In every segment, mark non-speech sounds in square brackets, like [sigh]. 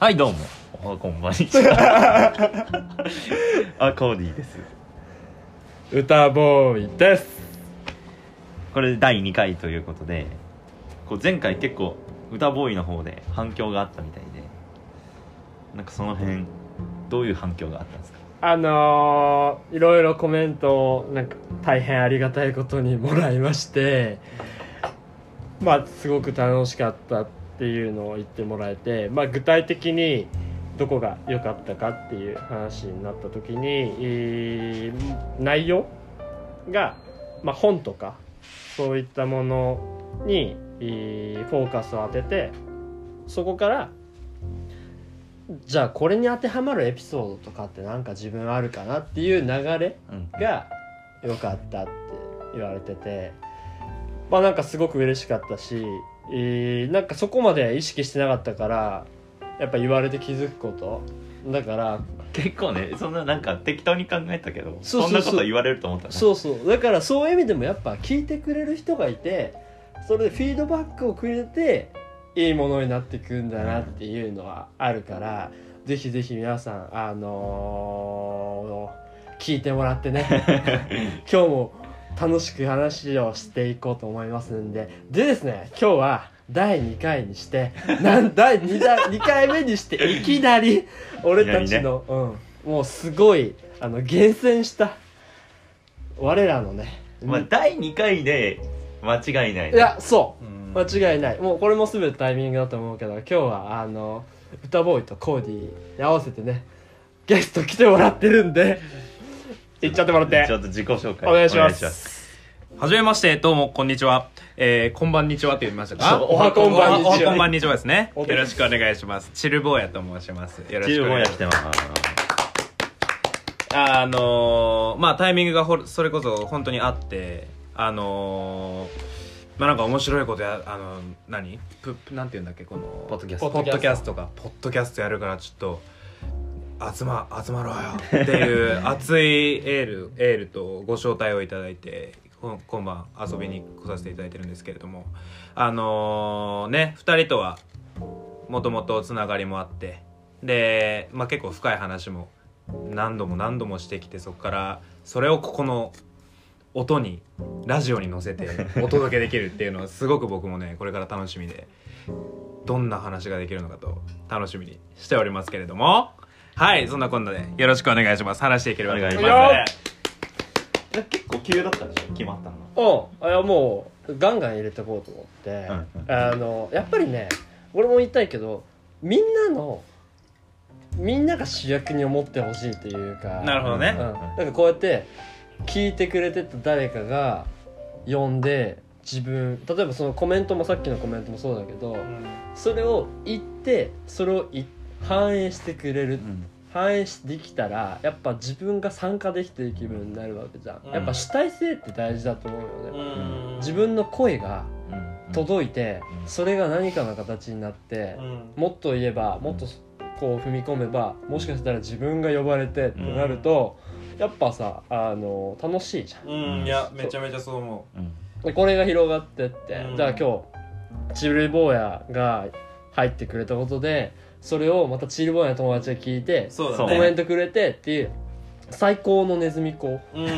はいどうも。あこんばんにちは。[laughs] あコーディです。歌ボーイです。これ第2回ということでこう前回結構歌ボーイの方で反響があったみたいでなんかその辺どういう反響があったんですか？あのー、いろいろコメントをなんか大変ありがたいことにもらいましてまあすごく楽しかったっていうのを言ってもらえて、まあ、具体的にどこが良かったかっていう話になった時に、えー内容が、まあ、本とかそういったものに、えーフォーカスを当ててそこからじゃあこれに当てはまるエピソードとかってなんか自分あるかなっていう流れうん。が良かったって言われててまあなんかすごく嬉しかったし、えーなんかそこまで意識してなかったからやっぱ言われて気づくこと？だから結構ねそんななんか適当に考えたけどそんなこと言われると思ったね。そうそう。だからそういう意味でもやっぱ聞いてくれる人がいてそれでフィードバックをくれていいものになっていくんだなっていうのはあるから、ぜひぜひ皆さんあのー聞いてもらってね。[laughs] 今日も楽しく話をしていこうと思いますんで。でですね今日は第2回にして [laughs] なん第 2, だ2回目にしていきなり [laughs] 俺たちの、うん、もうすごいあの厳選した我らのね、まあ第2回で間違いないいやそう。うん。間違いない。もうこれも全てタイミングだと思うけど今日はあの歌ボーイとコーディに合わせてねゲスト来てもらってるんで行っちゃってもらって。ちょっと自己紹介。お願いします。はじめまして。どうもこんにちは。えー、こんばんにちはって言いましたか [laughs] おはこんばんにちは。おはこんばんにちはですね。およろしくお願いします。チルボーヤと申します。よろチルボしくお願いしーヤ来てます。あのー、まあタイミングがほそれこそ本当にあってあのー、まあなんか面白いことやあの何？ププなんて言うんだっけ？このポッドキャスト。ポッドキャスト。か。ポッドキャストやるからちょっと集ま集まろうよ。っていう熱いエールエールとご招待をいただいて今晩遊びに来させていただいてるんですけれども。あのー、ね2人とはもともとつながりもあって。で、まあ、結構深い話も何度も何度もしてきてそこからそれをここの音にラジオに乗せて [laughs] お届けできるっていうのはすごく僕もねこれから楽しみでどんな話ができるのかと楽しみにしておりますけれどもはいそんなこんなで。よろしくお願いします。話していければと思います。お願いしいや結構急だったでしょ決まったの。うんいやもうガンガン入れてこうと思って、うんうん。あのやっぱりね俺も言いたいけどみんなのみんなが主役に思ってほしいというか。なるほどね。うん、なんかこうやって聞いてくれてた誰かが読んで自分例えばそのコメントもさっきのコメントもそうだけど、それを言ってそれをい反映してくれる、うん。反映しできたらやっぱ自分が参加できてる気分になるわけじゃん、うん。やっぱ主体性って大事だと思うよね、うん。自分の声がうん。届いて、うん。それが何かの形になって、もっと言えばもっとこう踏み込めばもしかしたら自分が呼ばれてってなると、やっぱさあの楽しいじゃん。うん。いやめちゃめちゃそう思う。これが広がってって、うん。じゃあ今日チルボーヤが入ってくれたことでそれをまたチルボーヤの友達が聞いてうそうだね。コメントくれてっていう最高のネズミ講。うん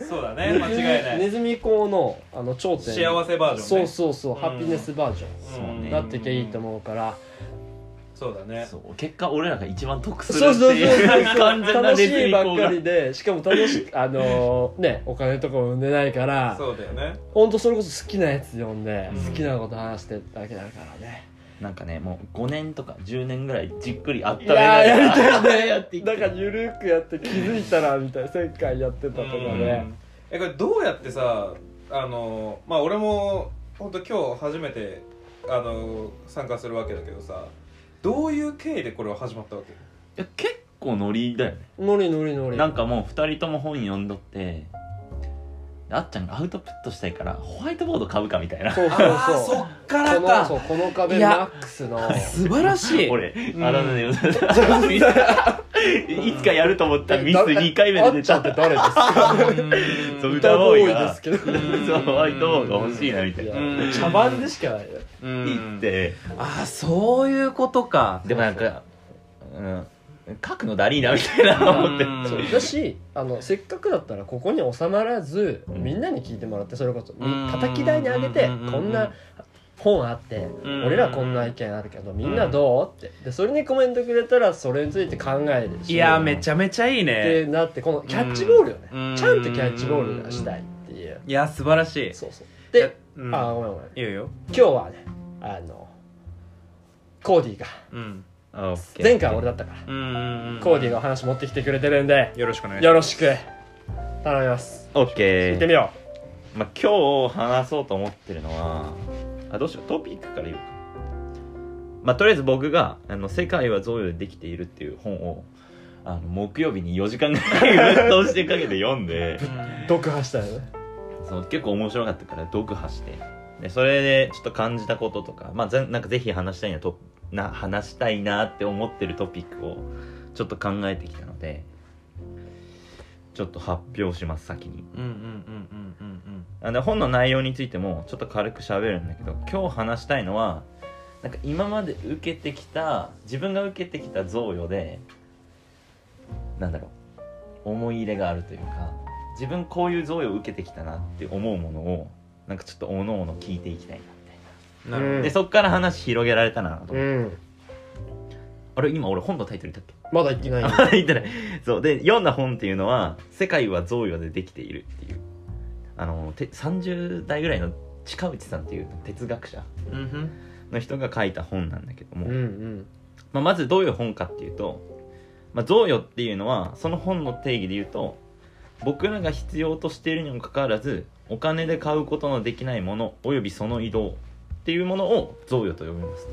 そうだね。間違いない。ネズミ講のあの頂点。幸せバージョンそうねそうそう、ん。ハピネスバージョそうねンなってきゃいいと思うから、そうだね。そう結果俺らが一番得するそうそうってそうそういう。完全な楽しいばっかりで。しかも楽しいあのーねお金とかも生んでないから。そうだよね。本当それこそ好きなやつ読んで、うん。好きなこと話してるだけだからねなんかねもう5年とか10年ぐらいじっくりあったいやーやりたいねやっていなんかゆるくやって気づいたらみたいな1000回やってたとかね、えこれどうやってさあのまあ俺も本当今日初めてあの参加するわけだけどさどういう経緯でこれは始まったわけ？いや結構ノリだよね。ノリノリノリ。なんかもう2人とも本読んどってあっちゃんがアウトプットしたいからホワイトボード買うかみたいな。そうそうあーそうそっからこのかそうこの壁マいやックスの。素晴らしい。俺うん。あらねよいつかやると思ったらミス2回目で出ちゃって誰ですか？そう歌ボーイが。ですけど。そうホワイトボードが欲しいなみたいな。うん。茶番でしかない。よ言って。あそういうことか。でもなんかうん書くのだりーなみたいな思って。うんそう。だしあのせっかくだったらここに収まらず、うん。みんなに聞いてもらってそれこそうん。叩き台にあげてうんこんな本あってうん。俺らこんな意見あるけどみんなどう？って。でそれにコメントくれたらそれについて考えるし。いやめちゃめちゃいいってねなってこのキャッチボールよね、うん。ちゃんとキャッチボールがしたいっていう、いや素晴らしい。そうそう。で、うん。あごめんごめん。いいよいいよ。今日はねあのコーディがうんあオッケー。前回は俺だったから、うんうんうん。コーディがお話持ってきてくれてるんでよろしくお願いしよろしく。頼みます。オッケー。行ってみよまあ、今日話そうと思ってるのはあどうしよう。トピックから言うか。まあとりあえず僕が「あの世界は贈与でできている」っていう本をあの木曜日に4時間ぐらいぶっ通してかけて読んで [laughs] う読破したよね。そう結構面白かったから読破して。でそれでちょっと感じたこととかまあぜなんかぜひ話したいなとな話したいなって思ってるトピックをちょっと考えてきたのでちょっと発表します先に。うんうんうんうんうんあの本の内容についてもちょっと軽く喋るんだけど今日話したいのはなんか今まで受けてきた自分が受けてきた贈与でなんだろう思い入れがあるというか自分こういう贈与を受けてきたなって思うものをなんかちょっとおのおの聞いていきたいな。みたいでそっから話広げられたらなと思って、うん。あれ今俺本のタイトル言ったっけ？まだ言ってないよ。[laughs] 言ってない。そう。で読んだ本っていうのは「世界は贈与でできている」っていう。あのて30代ぐらいの近内さんっていう哲学者うんうん。の人が書いた本なんだけども、うんうん。まあ、まずどういう本かっていうと、まあ、贈与っていうのはその本の定義で言うと僕らが必要としているにもかかわらずお金で買うことのできないものおよびその移動っていうものを贈与と呼びます。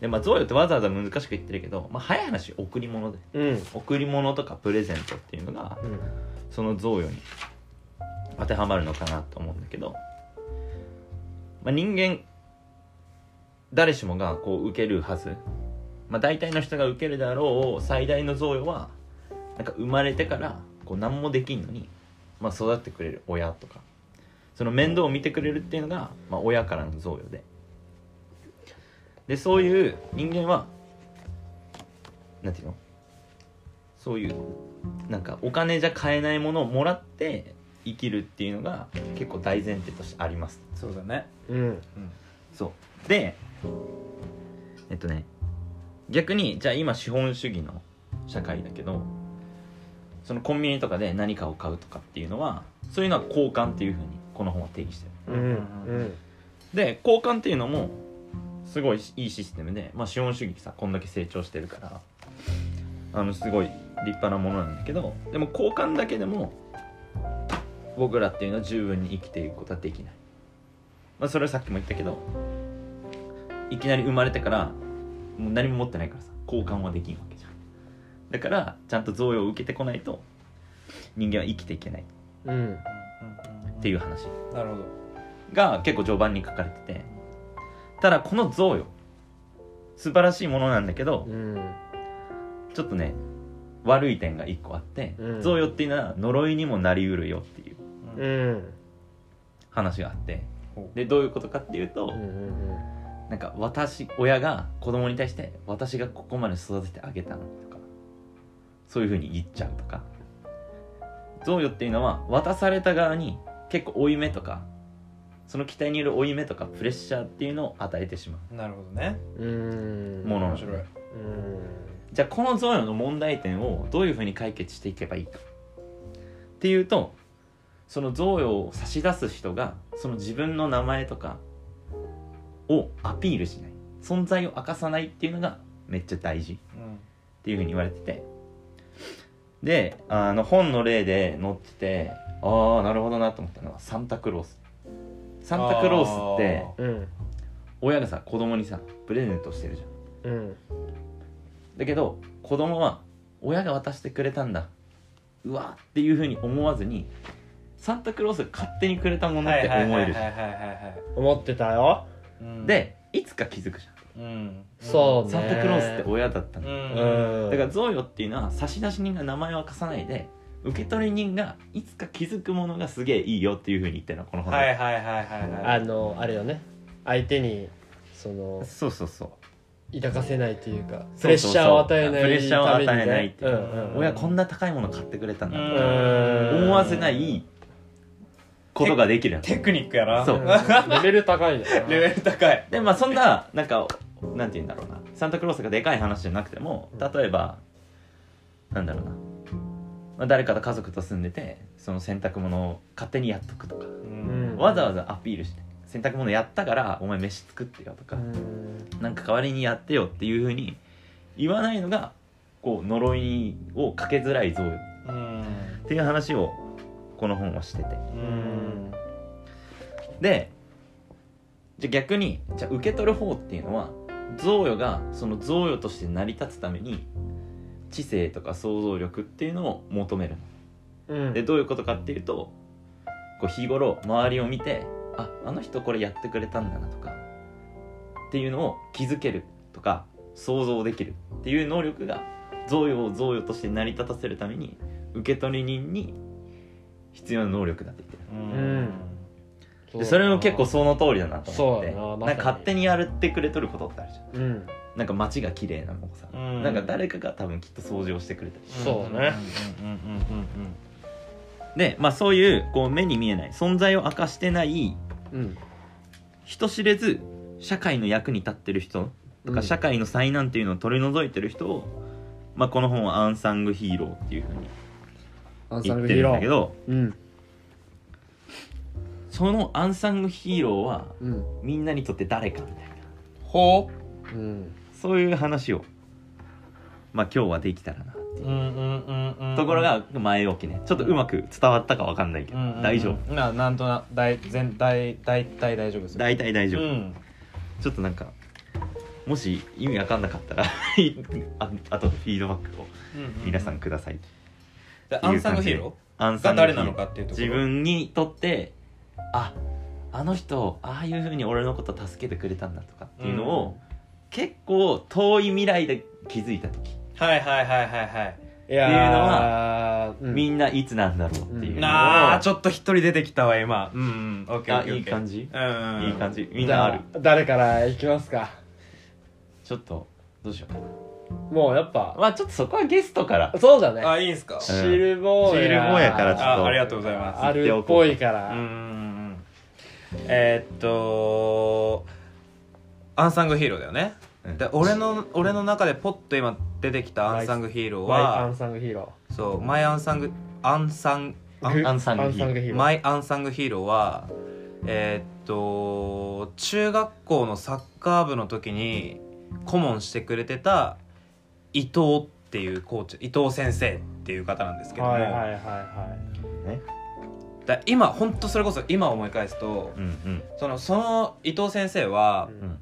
でまあ贈与ってわざわざ難しく言ってるけど、まあ、早い話贈り物で。うん。贈り物とかプレゼントっていうのがうん。その贈与に当てはまるのかなと思うんだけど、まあ、人間誰しもがこう受けるはず、まあ、大体の人が受けるであろう最大の贈与はなんか生まれてからこう何もできんのに、まあ、育ってくれる親とかその面倒を見てくれるっていうのが、まあ、親からの贈与で。でそういう人間はなんていうの？そういうなんかお金じゃ買えないものをもらって生きるっていうのが結構大前提としてあります。そうだね。うん。そう。でえっとね逆にじゃあ今資本主義の社会だけどそのコンビニとかで何かを買うとかっていうのはそういうのは交換っていうふうにこの本は定義してる。うんうん。で交換っていうのもすごいいいシステムで、まあ、資本主義さこんだけ成長してるからあのすごい立派なものなんだけどでも交換だけでも僕らっていうのは十分に生きていくことはできない、まあ、それはさっきも言ったけどいきなり生まれてからもう何も持ってないからさ交換はできんわけじゃん。だからちゃんと贈与を受けてこないと人間は生きていけない。うんっていう話。なるほど。が結構序盤に書かれてて。ただこの贈与。素晴らしいものなんだけどうん。ちょっとね悪い点が一個あって、うん。贈与っていうのは呪いにもなりうるよっていう。うん。話があって。ほう。でどういうことかっていうと、うんうんなんか私親が子供に対して私がここまで育ててあげたのにとかそういうふうに言っちゃうとか。贈与っていうのは渡された側に結構負い目とかその期待による負い目とかプレッシャーっていうのを与えてしまなるほどね。うん。うもの。面白い。うん。じゃあこの贈与の問題点をどういうふうに解決していけばいいか。っていうとその贈与を差し出す人がその自分の名前とかをアピールしない。存在を明かさないっていうのがめっちゃ大事。うん。っていうふうに言われてて。であの本の例で載っててああなるほどなと思ったのはサンタクロース。サンタクロースってうん親がさ子供にさプレゼントしてるじゃん。うん。だけど子供は親が渡してくれたんだ。うわっていうふうに思わずに些サンタクロースが勝手にくれたものって思えるじゃん。はいはいはいはいはい思ってたよ。うん。でいつか気づくじゃん。うん。そうね。サンタクロースって親だったんうだ、うん。んだから贈与っていうのは差出人が名前を明かさないで受け取り人がいつか気づくものがすげえいいよっていうふうに言ってるのこの本で、はいはいはいはいはい。あのあれよね。相手にそのそうそうそう。抱かせないっていうかプレッシャーを与えないプレッシャーを与えないっていう。親こんな高いもの買ってくれたんだうとん。思わせないことができる。のテクニックやな。そう。[laughs] レベル高いレベル高い。でまあそんななんかなんて言うんだろうな。サンタクロースがでかい話じゃなくても例えばなんだろうな、まあ、誰かと家族と住んでてその洗濯物を勝手にやっとくとか、ん。わざわざアピールして。洗濯物やったからお前飯作ってよとか、うん。なんか代わりにやってよっていうふうに言わないのがこう呪いをかけづらい贈与。っうん。ていう話をこの本はしてて。うん。でじゃあ逆にじゃあ受け取る方っていうのは贈与がその贈与として成り立つために知性とか想像力っていうのを求める。うん。でどういうことかっていうとこう日頃周りを見てああの人これやってくれたんだなとかっていうのを気づけるとか想像できるっていう能力が贈与を贈与として成り立たせるために受け取り人に必要な能力だって言ってるうん。でそれも結構その通りだなと思って。なんか勝手にやるってくれとることってあるじゃん。うんなんか街が綺麗なのもさ、うん。なんか誰かが多分きっと掃除をしてくれたりそうね。うんうんうんうんでまあそういうこう目に見えない存在を明かしてないうん。人知れず社会の役に立ってる人とか、うん。社会の災難っていうのを取り除いてる人を、まあ、この本はアンサングヒーローっていうふうにアンサ言ってるんングヒーロー。だけどうん。そのアンサングヒーローはうん。みんなにとって誰かみたいな。ほうんそういう話をまあ今日はできたらなっていう。ううんうんうんうん。ところが前置きね。ちょっとうまく伝わったかわかんないけど、うんうんうん大丈夫。ななんとな大全大大体大丈夫ですよ。大体大丈夫、うん。ちょっとなんかもし意味わかんなかったら [laughs] ああとフィードバックを皆さんください、でアンサングヒーロアンーサングヒーロー？が誰なのかっていうと自分にとってああの人ああいうふうに俺のこと助けてくれたんだとかっていうのを、結構遠い未来で気づいた時、はいはいはいはいはい。ていうのはみんないつなんだろうっていう。のを、なあちょっと一人出てきたわ今。うんうん。オッケーオッケーあいい感じ？うんうん。いい感じ？みんじゃなある？誰からいきますか？ちょっとどうしようかな。もうやっぱ。まあちょっとそこはゲストから。そうだね。あいいんすか？シルボーイシルボーからちょっと。あありがとうございます。あるっぽいから。うんうんうん。えーっとアンサングヒーローだよね。うん。で俺の俺の中でポッと今出てきたアンサングヒーローはマイアンサングヒーロそうマイアンサングアンサンアンサングヒーロー。ヒーローマイアンサングヒーローはえーっと中学校のサッカー部の時に顧問してくれてた伊藤っていうコーチ伊藤先生っていう方なんですけども、はいはいはいはい。ね。だ今本当それこそ今思い返すとうんうん。そのその伊藤先生はうん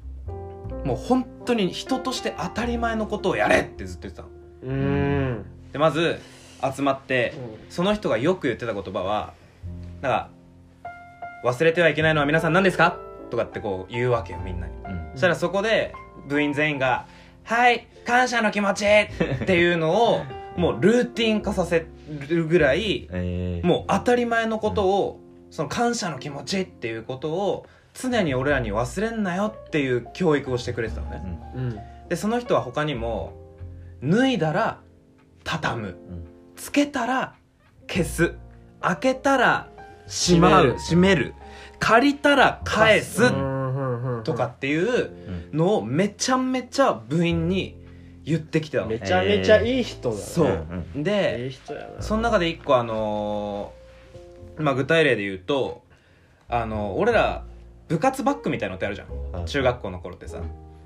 もう本当に人として当たり前のことをやれってずっと言ってたの。うーん。でまず集まってその人がよく言ってた言葉はなんか忘れてはいけないのは皆さん何ですか？とかってこう言うわけよみんなに。うん。そしたらそこで部員全員が「はい感謝の気持ち!」っていうのを [laughs] もうルーティン化させるぐらいえー、もう当たり前のことをその感謝の気持ちっていうことを常に俺らに忘れんなよっていう教育をしてくれてたのね。うん。でその人は他にも脱いだら畳む。うん。つけたら消す。開けたらしまう閉める。借りたら返す。うんとかっていううん。のをめちゃめちゃ部員に言ってきてたの。めちゃめちゃいい人だね。そう。うんいでい人やな。その中で一個あのーまあ具体例で言うとあの俺ら部活バッグみたいのってあるじゃん。うん。中学校の頃ってさ。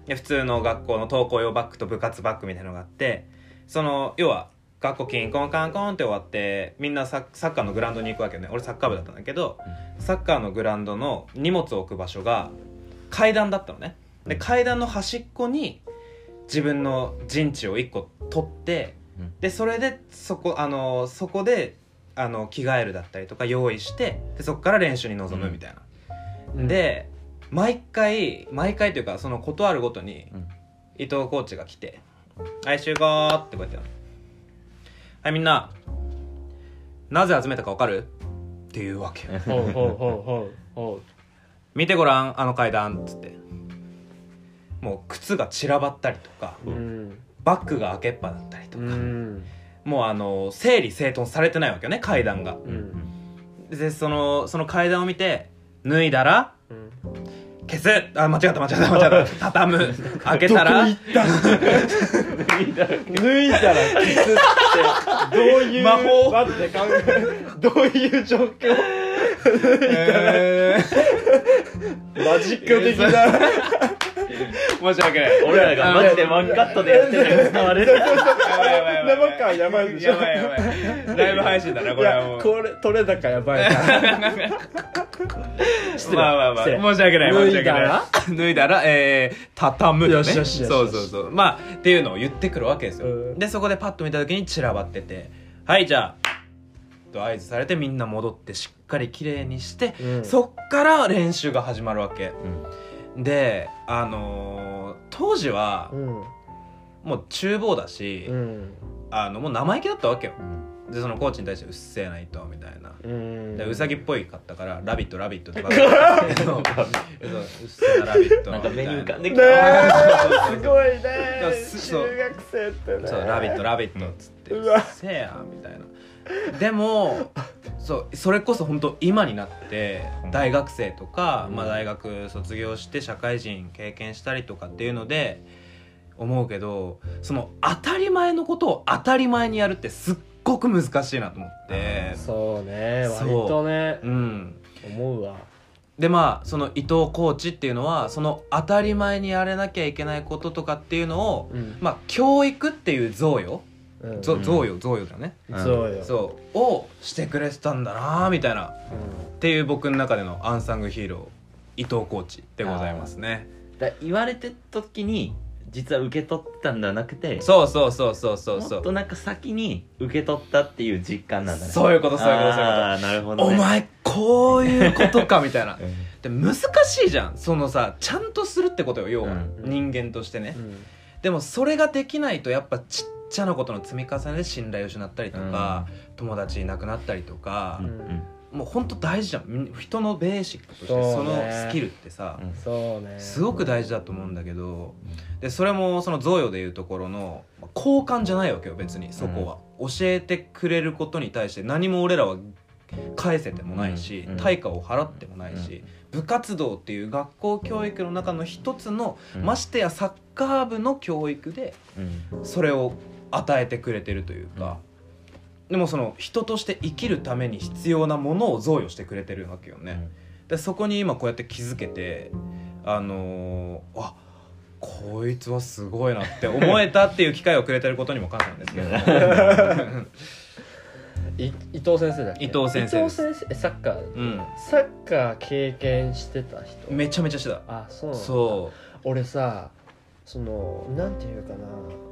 で普通の学校の登校用バッグと部活バッグみたいなのがあってその要は学校キンコンカンコンって終わってみんなササッカーのグラウンドに行くわけよね。俺サッカー部だったんだけど、サッカーのグラウンドの荷物を置く場所が階段だったのね。でうん。階段の端っこに自分の陣地を1個取ってうん。でそれでそこあのそこであの着替えるだったりとか用意してでそこから練習に臨むみたいな、で毎回毎回というかその断るごとにうん。伊藤コーチが来て「はい集合!」ってこうやってはいみんななぜ集めたか分かる？っていうわけよ。[laughs] ほうほうほうほうほ見てごらんあの階段っつって。もう靴が散らばったりとかううん。バッグが開けっぱだったりとうか、ん。もうあの整理整頓されてないわけよね階段が。うん。でそのその階段を見て脱いだらうん消す。あ間違った間違った間違った。[laughs] 畳む。開けたら脱いだら消すってどういう魔法。待って考えどういう状況？えマジック的な。ー申し訳ない。俺らがマジでワンカットでやってる伝わる。やばいやばいやばい。生感やばいでしょやばいやばい。ライブ配信だなこいれはもう。やこれ取れ高やばいから [laughs] 失礼。まあまあまあ。申し訳ない申し訳ない。脱いだら？脱いだら？えー、畳むのね。よしよしよし。そうそうそう。まあっていうのを言ってくるわけですよ、うん。でそこでパッと見た時に散らばってて。はいじゃあと合図されてみんな戻ってしっかり綺麗にして、うん。そっから練習が始まるわけ。うん。であのー当時はうん。もう厨房だし、うん。あのもう生意気だったわけよ。うん。でそのコーチに対して「うっせえな伊藤」みたいな。うん。でうさぎっぽいかったから「ラビットラビット」って [laughs] ううっせえなラビットな。んかでねきた。え。すごいね。中学生ってね。そう「ラビットラビット」っつって「うっせえや」みたいなでもそうそれこそ本当今になって大学生とか、うん。まあ、大学卒業して社会人経験したりとかっていうので思うけどその当たり前のことを当たり前にやるってすっごく難しいなと思って。そうね割とね。うん。思うわ。でまあその伊藤コーチっていうのはその当たり前にやれなきゃいけないこととかっていうのを、うん。まあ教育っていう贈与うん。贈与贈与だね。そうよそう。をしてくれてたんだなーみたいな。っうていう僕の中でのアンサングヒーロー伊藤コーチでございますね。だ言われてた時に実は受け取ってたんではなくてそうそうそうそうそうそう。もっとなんか先に受け取ったっていう実感なんだね。そういうことそういうことそういうこと。あーなるほど、ね、お前こういうことかみたいな。うん。で難しいじゃん。そのさちゃんとするってことよ要は、うん。人間としてね、ん。でもそれができないとやっぱちっちゃなことの積み重ねで信頼を失ったりとか、友達いなくなったりとかう、んもうほんと大事じゃん。み人のベーシックとしてそのスキルってさ、ね。すごく大事だと思うんだけどでそれもその贈与でいうところのまあ交換じゃないわけよ別にそこは、教えてくれることに対して何も俺らは返せてもないし、うん。対価を払ってもないし、部活動っていう学校教育の中の一つの、うん。ましてやサッカー部の教育でうん。それを与えてくれてるというか、でもその人として生きるために必要なものを贈与してくれてるわけよね。でそこに今こうやって気づけてあのーあこいつはすごいなって思えたっていう機会をくれてることにも感謝なんですけど。[laughs] い伊藤先生だっけ？伊藤先生です。伊藤先生えサッカー。うん。サッカー経験してた人？めちゃめちゃしてた。あそうそ俺さそのなんていうかな。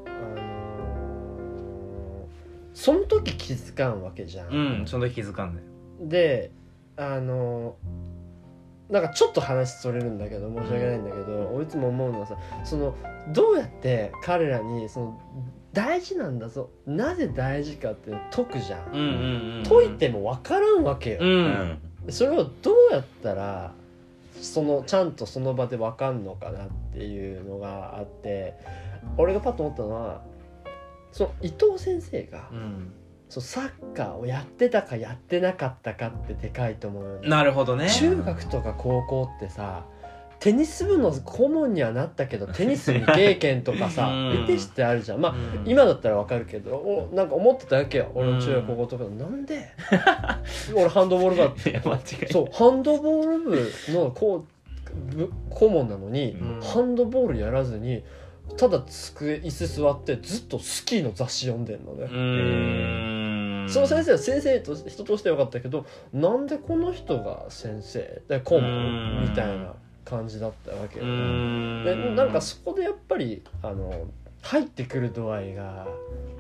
あのーその時気づかんわけじゃん、ううんその時気づかんね。であのなんかちょっと話それるんだけど申し訳ないんだけど、俺いつも思うのはさそのどうやって彼らにその大事なんだぞ。なぜ大事かって解くじゃん、うんうんうん解いても分からんわけよ、ううんん。それをどうやったらそのちゃんとその場で分かんのかなっていうのがあって俺がパッと思ったのはその伊藤先生が、うん。そのサッカーをやってたかやってなかったかってでかいと思うなるほどね。中学とか高校ってさテニス部の顧問にはなったけど [laughs] テニス未経験とかさうん。得てしてあるじゃん。まあうん。今だったらわかるけどおなんか思ってたわけよ。俺の中学高校とかで。なんで？俺ハンドボール部だって [laughs] そうハンドボール部のこう部顧問なのに、うん。ハンドボールやらずにただ机椅子座ってずっとスキーの雑誌読んでんのね、その先生は先生と人としてはよかったけどなんでこの人が先生？で顧問みたいな感じだったわけうよね。ん。でなんかそこでやっぱりあの入ってくる度合いが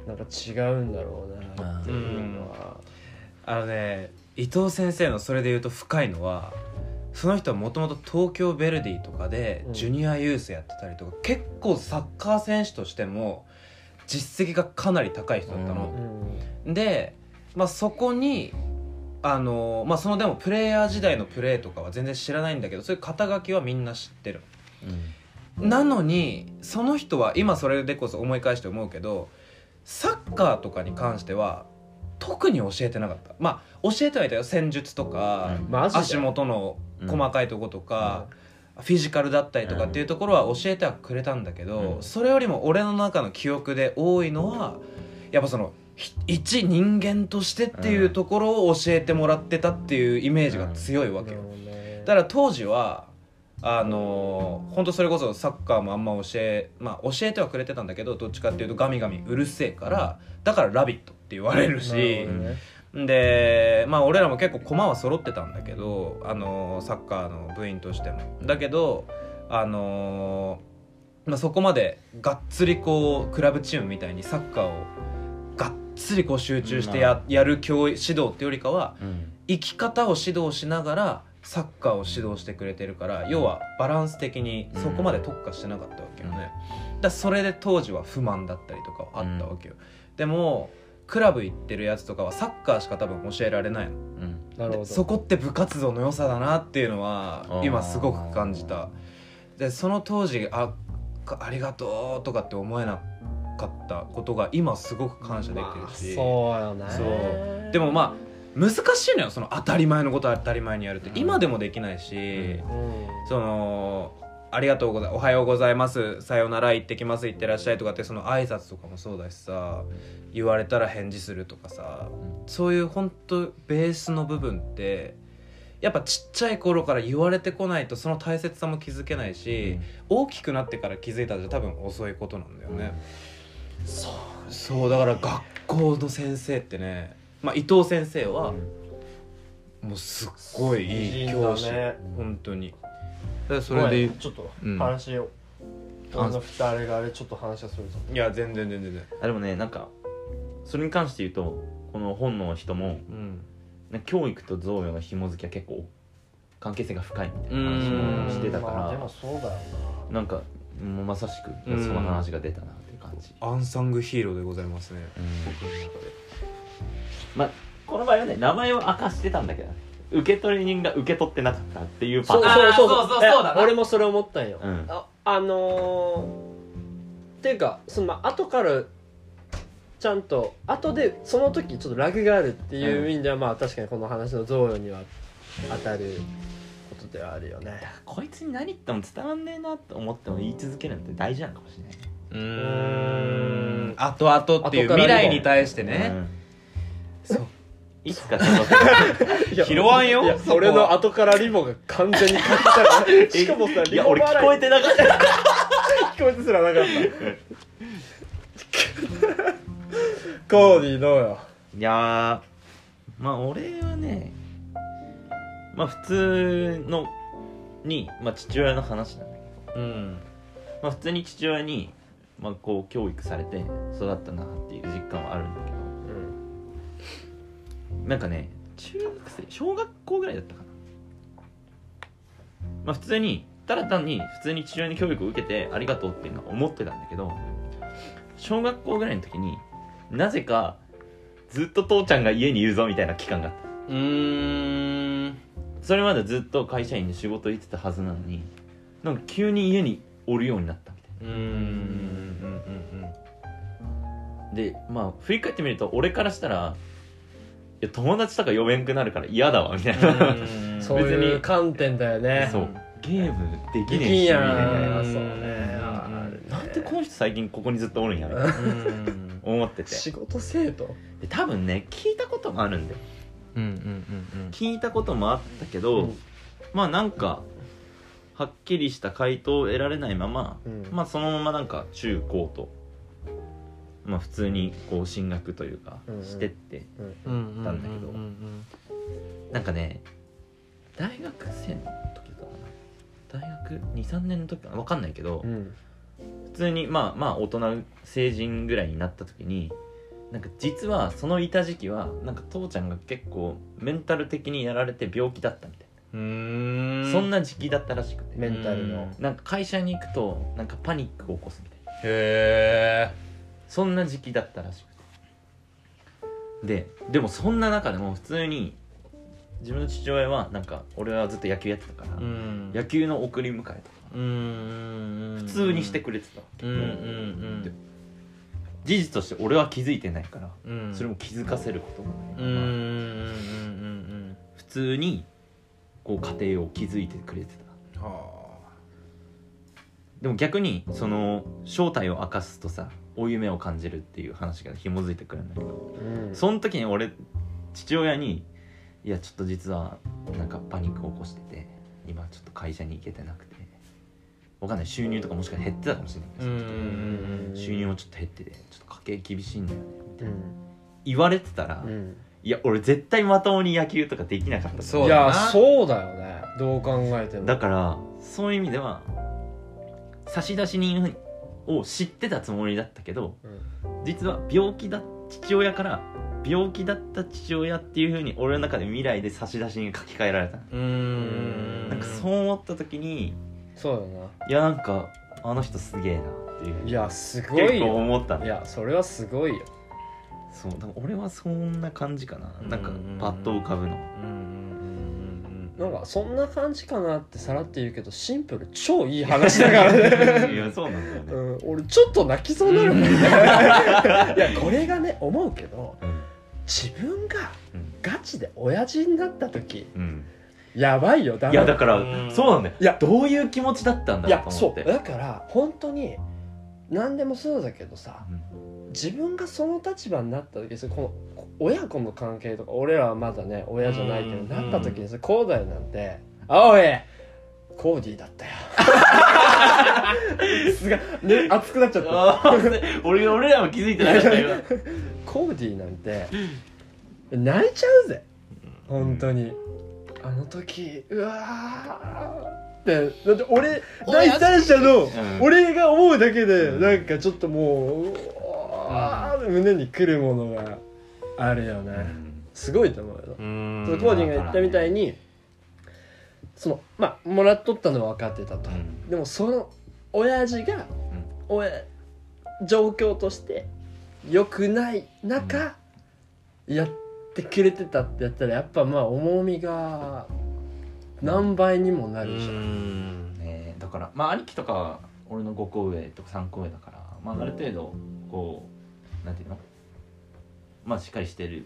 なんか違うんだろうなっていうのは。あのね伊藤先生のそれで言うと深いのはその人はもともと東京ヴェルディとかでうん。ジュニアユースやってたりとか、結構サッカー選手としても実績がかなり高い人だったの、で、まあ、そこにあの、まあ、そのでもプレイヤー時代のプレーとかは全然知らないんだけどそういう肩書きはみんな知ってる。なのにその人は今それでこそ思い返して思うけどサッカーとかに関しては特に教えてなかった。まあ教えてはいたよ。戦術とか、足元の細かいとことか、フィジカルだったりとかっていうところは教えてはくれたんだけど、うん。それよりも俺の中の記憶で多いのはやっぱそのひ一人間としてっていうところを教えてもらってたっていうイメージが強いわけよ、だから当時はあのー、本当それこそサッカーもあんま教えまあ教えてはくれてたんだけどどっちかっていうとガミガミうるせえからだから「ラビット!」って言われるし、でまあ俺らも結構駒は揃ってたんだけど、あのーサッカーの部員としても。だけどあのーまあ、そこまでがっつりこうクラブチームみたいにサッカーをがっつりこう集中してや,、やる教育指導っていうよりかはうん。生き方を指導しながらサッカーを指導してくれてるから要はバランス的にそこまで特化してなかったわけよね、だからそれで当時は不満だったりとかはあったわけよ、でもクラブ行ってるやつとかはサッカーしか多分教えられないの。うん。なるほど。でそこって部活動の良さだなっていうのは今すごく感じた。でその当時あかありがとうとかって思えなかったことが今すごく感謝できてるし、まあそうよね。そう。でもまあ難しいのよ。その当たり前のことは当たり前にやるって、うん。今でもできないし、うん。そのありがとうございおはようございますさようなら行ってきます行ってらっしゃいとかってその挨拶とかもそうだしさ言われたら返事するとかさそういう本当ベースの部分ってやっぱちっちゃい頃から言われてこないとその大切さも気づけないし、大きくなってから気づいたら多分遅いことなんだよね、そうそうだから学校の先生ってね、まあ、伊藤先生はもうすっごいいい教師、ね。本当に。だそれでちょっとうん。話を、俺の二人があれちょっと話をするぞ。いや全然全然全然。あでもねなんかそれに関して言うとこの本の人もうん。教育と贈与の紐付きは結構関係性が深いみたいな話もしてたかまあ、でらもそうだよな。んかもうまさしくうん。その話が出たなっていう感じ、アンサングヒーローでございますね。うん。僕の中でまあこの場合はね名前を明かしてたんだけどね。受け取り人が受け取ってなかったっていうなそうパターン。そうそうそう。そうそうだ俺もそれ思ったんよ、うん。ああのー、っていうかそのまあ後からちゃんと後でその時ちょっとラグがあるっていう意味では、まあ確かにこの話の贈与には当たることではあるよね。こいつに何言っても伝わんねえなと思っても言い続けるのって大事なのかもしれない。ねうーん。後々っていう未来に対してね、うん。そう。いつか拾わんよ。いやそ俺の後からリボが完全に勝ったしかもさいや俺聞こえてなかった。聞こえてすらなかった [laughs] コーディどうよ？いやーまあ俺はねまあ普通のに、まあ、父親の話なんだけど、うん。まあ、普通に父親に、まあ、こう教育されて育ったなっていう実感はあるんだけど。なんかね中学生小学校ぐらいだったかな。まあ普通にただ単に普通に父親に教育を受けてありがとうっていうのは思ってたんだけど小学校ぐらいの時になぜかずっと父ちゃんが家にいるぞみたいな期間があった。うーん。それまでずっと会社員で仕事行ってたはずなのになんか急に家におるようになったみたいな。うんうん。うんでまあ振り返ってみると俺からしたらいや友達とか呼べんくなるから嫌だわみたいな、うん。[laughs] そういう観点だよね。そう。ゲームできできんやねえしみたいな。んそう。ねね。なんでこの人最近ここにずっとおるんやみたいな。うん思ってて。仕事生徒？で多分ね聞いたこともあるんだよ。うんうんうん聞いたこともあったけど、うん。まあなんかはっきりした回答を得られないまま、うん。まあそのままなんか中高とまあ普通にこう進学というかうんうん。してって、うんうん。うんたんだけど。うんなんかね大学生の時かな。大学23年の時かな。分かんないけど、うん。普通にまあまあ大人成人ぐらいになった時になんか実はそのいた時期はなんか父ちゃんが結構メンタル的にやられて病気だったみたいな、ん。そんな時期だったらしくて。メンタルの。なんか会社に行くとなんかパニックを起こすみたいな。へえそんな時期だったらしくて。ででもそんな中でも普通に自分の父親はなんか俺はずっと野球やってたから、うん。野球の送り迎えとか普通にしてくれてた。わけ、うんうん。で事実として俺は気づいてないから、うん。それも気づかせることもないままうんうんうんうん普通にこう家庭を築いてくれてた。うんはでも逆にその正体を明かすとさ負い夢を感じるっていう話が紐づいてくるんだけどうん。その時に俺父親に「いやちょっと実はなんかパニックを起こしてて今ちょっと会社に行けてなくてわかんない。収入とかもしかしたら減ってたかもしれないけど、うん。うん収入もちょっと減っててちょっと家計厳しいんだよね。うん。言われてたら、うん。いや俺絶対まともに野球とかできなかったいそうだな。やそうだよね。どう考えても。だからそういう意味では差出人を知ってたつもりだったけどうん。実は病気だ父親から病気だった父親っていうふうに俺の中で未来で差出人が書き換えられたの。うん。なんかそう思った時にそうだな。いやなんかあの人すげえなっていうふうにいやすごい結構よ思ったいやそれはすごいよ。そうだから俺はそんな感じかな。なんかうんパッと浮かぶの。うんうんうんうんなんかそんな感じかなってさらって言うけどシンプル超いい話だからね。[laughs] いやそうなんだよね。うん、俺ちょっと泣きそうになるもんね。[laughs] いやこれがね思うけどうん。自分がうん。ガチで親父になった時うんやばいよだいやだから。うん。そうなんだよ。いや。どういう気持ちだったんだいやそろうと思って。う。だから本当に何でもそうだけどさ自分がその立場になった時にこの親子の関係とか俺らはまだね親じゃないけどうん。なった時にさコーダイなんて「あおいコーディーだったよ」すがね熱くなっちゃった。あ [laughs] ー俺俺らも気づいてなかったよコーディーなんて泣いちゃうぜ。本当にあの時うわー。ってだって俺第三者のん。俺が思うだけでうん。なんかちょっともううわー。胸にくるものがあるよね。すごいと思うよ。うん。そのコーディーが言ったみたいにそのまあもらっとったのは分かってたと。うん。でもその親父が親状況として良くない中、やってくれてたってやったらやっぱまあ重みが何倍にもなうるじゃん、ん。ねだからまあ兄貴とかは俺の5個上とか3個上だからまあある程度こうなんていうの？まあしっかりしてる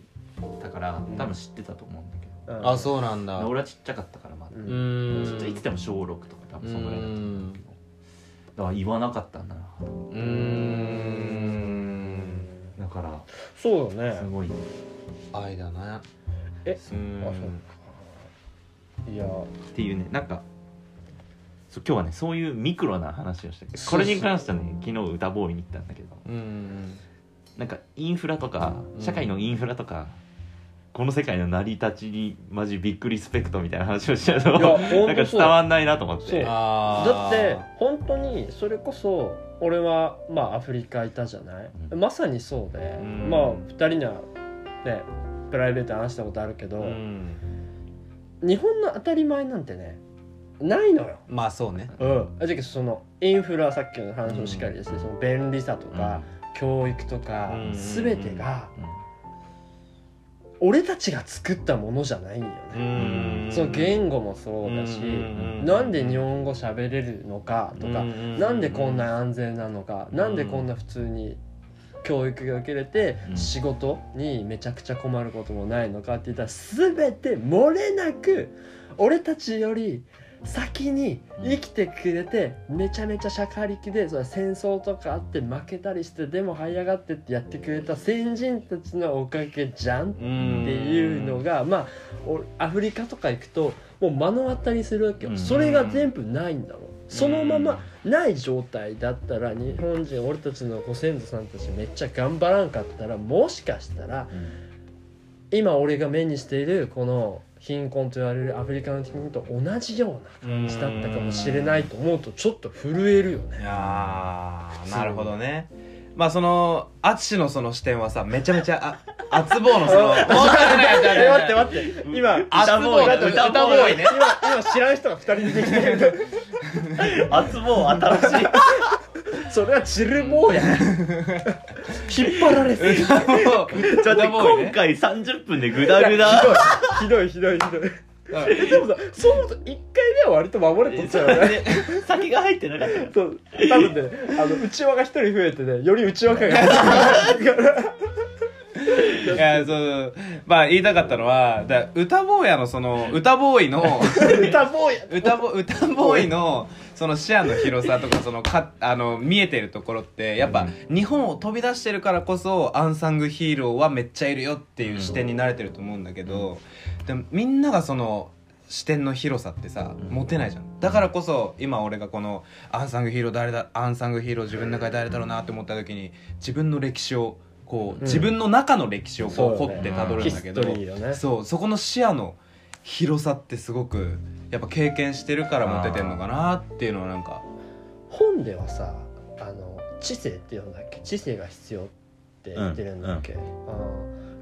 だから多分知ってたと思うんだけど、うん。あそうなんだ。で俺はちっちゃかったからまだ、ううんん。ちっちゃいいつでも小6とか多分そのぐらいだったと思うんだけど。だから言わなかったんだな。うん。だからそうだね。すごいね愛だな。え？うん。あそういや。っていうねなんかそう今日はねそういうミクロな話をしたけどこれに関してはね昨日歌ボーイに行ったんだけど。うんなんかインフラとかうん社会のインフラとか、この世界の成り立ちにマジびっくりスペクトみたいな話をしちゃうとなんか伝わんないなと思って。あだって本当にそれこそ俺はまあアフリカいたじゃない、うん。まさにそうで、うん。まあ2人にはねプライベートで話したことあるけど、うん。日本の当たり前なんてねないのよ。まあそうね。うん、あじゃあそのインフラさっきの話もしっかりですね、その便利さとか、教育とか、うん。全てがうん。俺たちが作ったものじゃないんようね、ん。その言語もそうだし、うん。なんで日本語喋れるのかとか、なんでこんな安全なのか、なんでこんな普通に教育が受けれて、うん。仕事にめちゃくちゃ困ることもないのかって言ったら全て漏れなく俺たちより先に生きてくれて、めちゃめちゃ社会力でそれ戦争とかあって負けたりしてでも這い上がってってやってくれた先人たちのおかげじゃんっていうのがまあおアフリカとか行くともう目の当たりするわけよ、うん。それが全部ないんだろうそのままない状態だったら日本人俺たちのご先祖さんたちめっちゃ頑張らんかったらもしかしたら今俺が目にしているこの貧困と言われるアフリカの国と同じような感じだったかもしれないと思うとちょっと震えるよいね。なるほどねまあその淳のその視点はさめちゃめちゃあ [laughs] [laughs] 厚坊のそのえ待って待って。今歌ボーイだって歌ボーイね。今今知らん人が二人出てきてる。[laughs] 厚も新しい。それはチルボーや。引っ張られすぎ。ちょっと待って今回30分でグダグダ。ひどいひどいひどいひどいでもさそう思うと1回目は割と守れとったよね。先が入ってなかったからそう。多分ねあの内輪が一人増えてねより内輪感が出てくるからいやそうまあ言いたかったのはだ歌坊やのその歌ボーイの歌ボーや。歌ボ歌ボーイのその視野の広さとかそのかあの見えてるところってやっぱ日本を飛び出してるからこそアンサングヒーローはめっちゃいるよっていう視点に慣れてると思うんだけど、でもみんながその視点の広さってさ、うん。持てないじゃん。だからこそ今俺がこのアンサングヒーロー誰だアンサングヒーロー自分の中で誰だろうなって思った時に自分の歴史をこう、うん。自分の中の歴史をこう掘ってたどるんだけど、そうそこの視野の広さってすごくやっぱ経験してるから持ててんのかなっていうのはなんか。本ではさあの知性って言うんだっけ？知性が必要って言ってるんだっけ、うん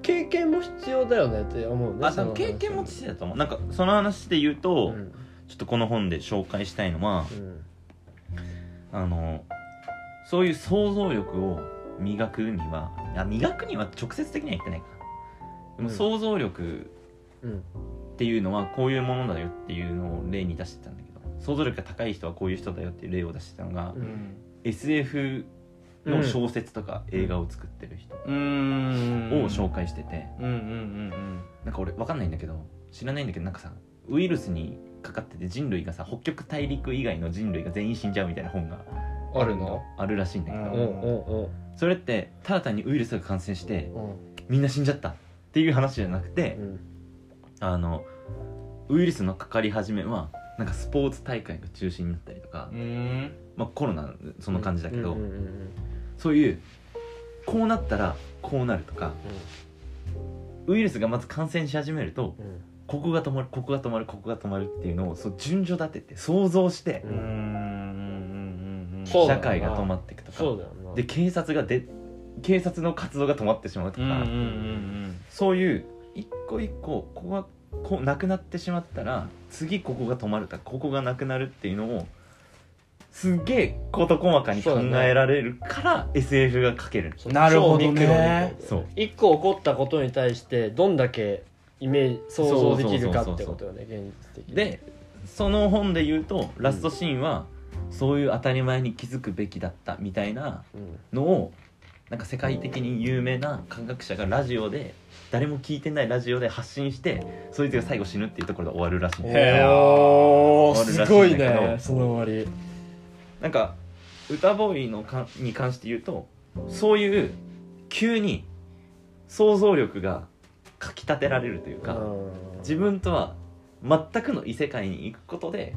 経験も必要だよねって思うねあ経験も知性だと思う。なんかその話で言うと、うん。ちょっとこの本で紹介したいのはうん。あのそういう想像力を磨くにはいや磨くには直接的には言ってないかでもうん。想像力うん。っていうのはこういうものだよっていうのを例に出してたんだけど。想像力が高い人はこういう人だよっていう例を出してたのが、うん。SF の小説とか映画を作ってる人を紹介してて、なんか俺わかんないんだけど知らないんだけどなんかさウイルスにかかってて人類がさ北極大陸以外の人類が全員死んじゃうみたいな本があるの？あるらしいんだけど、それってただ単にウイルスが感染してうん。みんな死んじゃったっていう話じゃなくて、うん。あのウイルスのかかり始めはなんかスポーツ大会が中止になったりとか、まあ、コロナその感じだけど、そういうこうなったらこうなるとかウイルスがまず感染し始めるとここが止まるここが止まるここが止まるっていうのをそう順序立てて想像してそうだよな。社会が止まっていくとか。そうだよな。で警察がで警察の活動が止まってしまうとか、うんうんうんそういう一個一個ここがこうなくなってしまったら次ここが止まるとかここがなくなるっていうのをすっげえ事細かに考えられるから SF が書ける。そう。なるほどね。超ミクロにそう。一個起こったことに対してどんだけイメージ想像できるかってことよね現実的に。でその本で言うとラストシーンは、そういう当たり前に気づくべきだったみたいなうん。のをなんか世界的に有名な科学者がラジオで誰も聞いてないラジオで発信してそいつが最後死ぬっていうところで終わるらしいんだよ。へー。おー終わるらしすごいいんだけど。ねその終わり。なんか歌ボーイのかに関して言うとそういう急に想像力がかきたてられるというか、自分とは全くの異世界に行くことで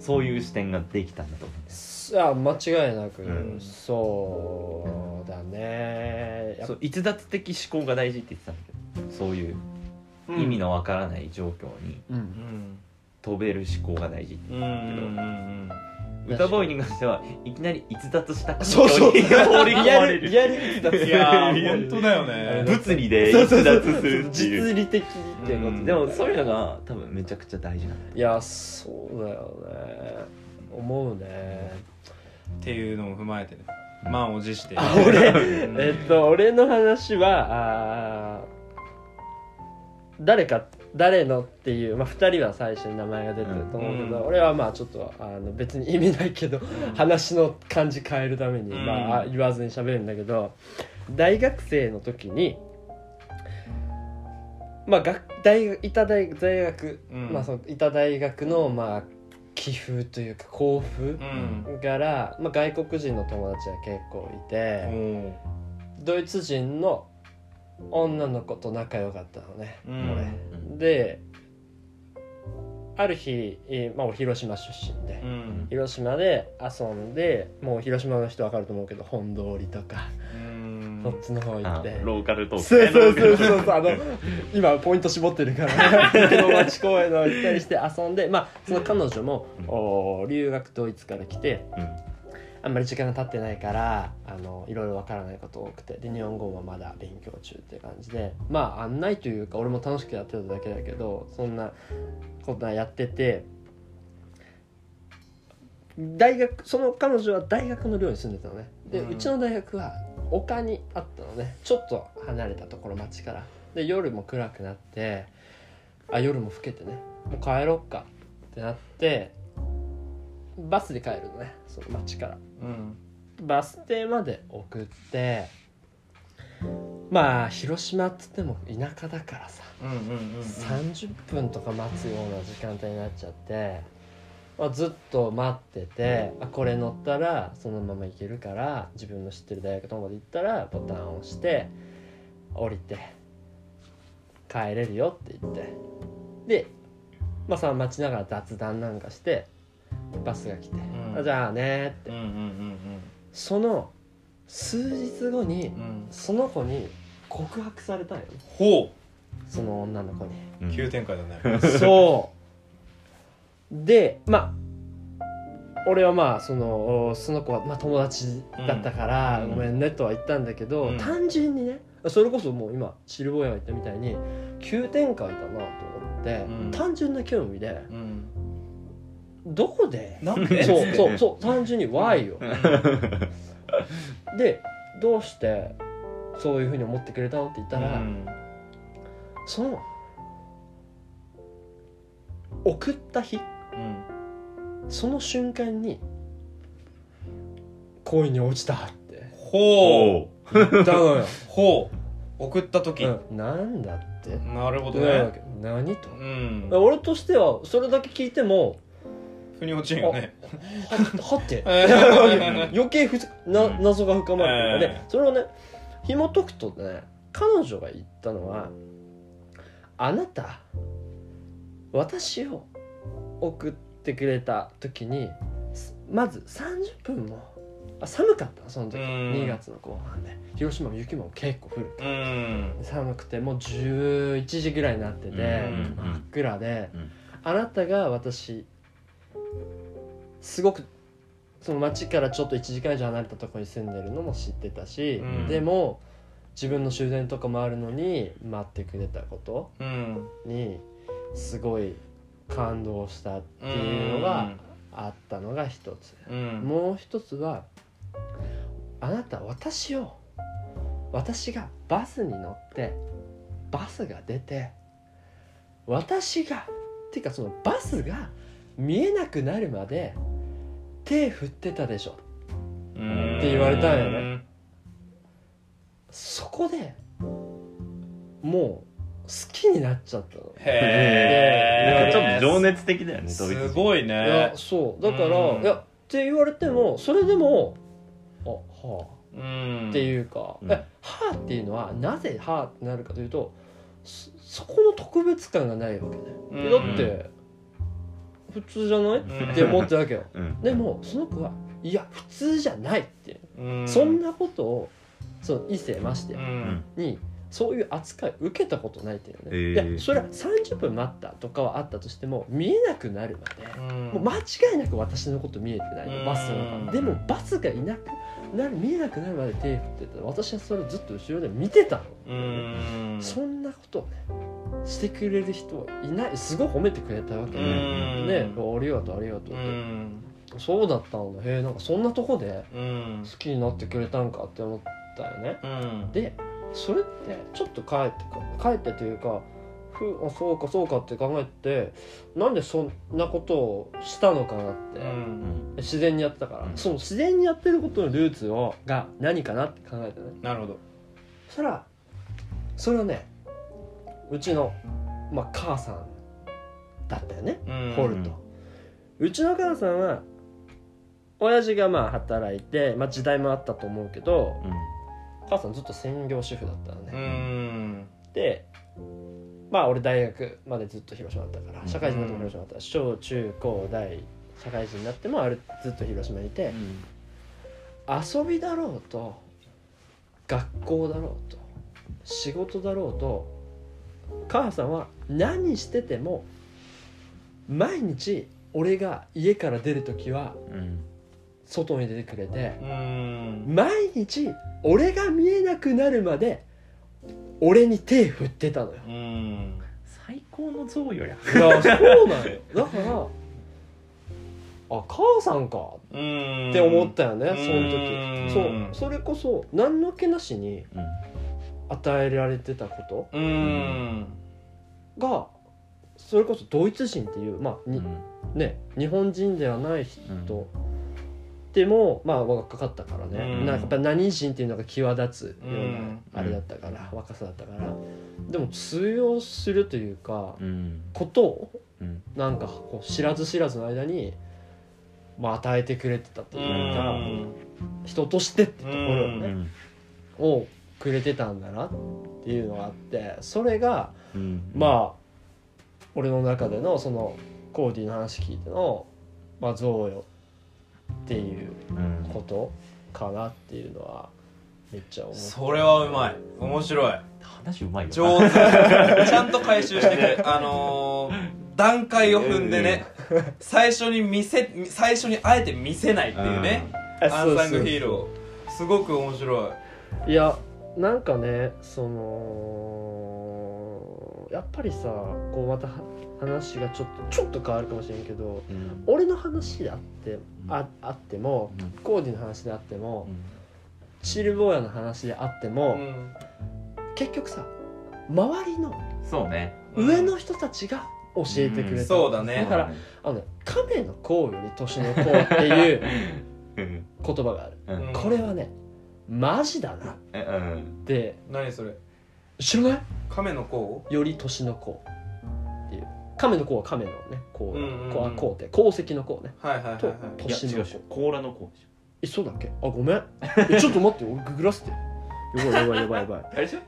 そういう視点ができたんだと思うんです。あ間違いなく、うん。そうだね。そう逸脱的思考が大事って言ってたんだけどそういう意味のわからない状況にうん。うん飛べる思考が大事ってうんうんうん歌ボーイに関してはいきなり逸脱した環そうそう。境に放り込リアまれる。ルリアル逸脱。いや本当だよね。[laughs] 物理で逸脱するっていう。実利的っていうことうん。でもそういうのが多分めちゃくちゃ大事なんだよいやそうだよね。思うね。っていうのを踏まえてね。満を持して。あ俺？うん。えっと俺の話はあー誰か誰のっていう、まあ、2人は最初に名前が出てると思うけど、うん。俺はまあちょっとあの別に意味ないけど、話の感じ変えるために、うん。まあ、言わずに喋るんだけど大学生の時にまあ学大学いた大大学、うん。まあそのいた大学のまあ寄付というか交付うん。から、まあ、外国人の友達が結構いて、おドイツ人の女の子と仲良かったのね、うん。俺。である日、えーまあ、俺広島出身で、うん。広島で遊んでもう広島の人分かると思うけど本通りとか、うんそっちの方行あって。ローカルトーク。そうそうそうう。そうそうあの今ポイント絞ってるから。[laughs] 黒町公園の行ったりして遊んでまあその彼女も、うん。お留学ドイツから来てあんまり時間が経ってないからあのいろいろわからないこと多くてで日本語はまだ勉強中っていう感じでまあ案内というか俺も楽しくやってただけだけどそんなことはやってて大学その彼女は大学の寮に住んでたのね。で、ううんちの大学は丘にあったのね。ちょっと離れたところ町から。で夜も暗くなってあ夜も更けてね。もう帰ろっかってなってバスで帰るのね。その町から。うん。バス停まで送ってまあ広島っつっても田舎だからさ。うんうんうん30分とか待つような時間帯になっちゃって、まあ、ずっと待っててあこれ乗ったらそのまま行けるから自分の知ってる大学の方まで行ったらボタンを押して降りて帰れるよって言って。でまあさ待ちながら雑談なんかしてバスが来て、ん。あじゃあねって。うんうんうんその数日後にうん。うんその子に告白されたんよ。ねほその女の子に。うん。う急展開だね。[laughs] そうでまあ俺はまあそのその子は、まあ、友達だったから、うん。ごめんねとは言ったんだけど、うん。単純にねそれこそもう今シルボーヤが言ったみたいに急展開だなと思って、うん。単純な興味でうん。どこで？そうそうそう単純に Y よでどうしてそういうふうに思ってくれたのって言ったら、うん。その送った日うんその瞬間に恋に落ちたって。ほう。言ったのよ、[laughs] ほう。送った時。うん、なんだって。なるほどね。ってなるわけ。何と。うん。俺としてはそれだけ聞いても腑に落ちんよね。ははって。え [laughs] ー余計ふなうん。謎が深まるので、えそれをね紐解くとね彼女が言ったのは「あなた私を送ってくれた時にすまず30分もあ寒かったのその時。うん。2月の後半で。広島も雪も結構降るうん。寒くてもう11時ぐらいになってて、真っ暗で、うん。あなたが私すごくその町からちょっと1時間以上離れたところに住んでるのも知ってたし、うん。でも自分の終電とかもあるのに待ってくれたことうん。にすごい感動したっていうのがあったのが一つ、うん。もう一つはあなた私を私がバスに乗ってバスが出て私がっていうかそのバスが見えなくなるまで手振ってたでしょ。うんって言われたんよね。そこでもきになっちゃったの。へええちょっと情熱的だよねすつごいいやねそう。だから、うん。いやって言われてもそれでもあはあ。うん。っていうか「うん。えはあ」っていうのはなぜ「はあ」ってなるかというとそそこの特別感がないわけね、うん。だって普通じゃない、うん。って思ってたわけよ。[laughs] うん。でもその子はいや普通じゃないっていう、うん。そんなことをその異性ましてやうん。にそういう扱い受けたことないっていうね、へー。いやそれは30分待ったとかはあったとしても見えなくなるまで、うん。もう間違いなく私のこと見えてないのバスのうん中で。もバスがいなくなる見えなくなるまで手振ってた私はそれをずっと後ろで見てたの、うん。そんなことをねしてくれる人はいない。すごい褒めてくれたわけうね、ん。ねありがとうありがとううって、ん。そうだったんだ。へえんかそんなとこでうん。好きになってくれたんかって思ったよね。うん。でそれってちょっと帰ってか帰ってというかふあそうかそうかって考えてなんでそんなことをしたのかなって、うん。自然にやってたから、うん。その自然にやってることのルーツをが何かなって考えたね。なるほど。そしたらそれはねうちの、まあ、母さんだったよね、うん。ホルトうちの母さんは親父がまあ働いて、まあ、時代もあったと思うけど母さんずっと専業主婦だったのね、うん。でまあ俺大学までずっと広島だったからうん。社会人になっても広島だった小中高大社会人になってもあれずっと広島にいて、遊びだろうと学校だろうと仕事だろうと母さんは何してても毎日俺が家から出る時はうん外に出てくれてうん。毎日俺が見えなくなるまで俺に手振ってたのよ。うん。最高の贈与や。いやそうなのよ。だからあ母さんか。うん。って思ったよね、うん。その時。そうそれこそ何の気なしにうん。与えられてたこうん。とがそれこそドイツ人っていうまあに、ね日本人ではない人でも、まあ若かったからね、うん。なんかやっぱり何人っていうのが際立つよううん。なあれだったから、若さだったから。でも通用するというか、うん。ことをうん。なんかこう知らず知らずの間に、まあ、与えてくれてたっていうか、人としてってところをうね、ん。をくれてたんだなっていうのがあってそれがうん。まあ俺の中でのそのコーディの話聞いての、まあ、贈与っていううんことかなっていうのはめっちゃ思うそれはうまい。面白い。話うまいよ上手。ちゃんと回収してくれ。[laughs] あのー段階を踏んでね。最初に見せ最初にあえて見せないっていうね。あアンサングヒーロー。すごく面白い。いやなんかねそのやっぱりさこうまた話がちょっとちょっと変わるかもしれんけどうん。俺の話であってああってもうん。コーディの話であってもうん。チルボーヤの話であっても、うん。結局さ周りのそうね。上の人たちが教えてくれた、うんそうだね。だからあのね亀の甲より年の子っていうう [laughs] ん言葉がある、うん。これはねマジだなっえうん。て何それ？知らない？亀の甲より年の子っていう亀の甲は亀のね甲うんうんうん。甲は甲って鉱石の甲ね。はいはいはいとはい年のいや違うし子甲羅の甲でしょ。えそうだっけ？あごめん。えちょっと待って俺ググらせて。やばいやばいやばいやばい。[laughs] あれでしょ？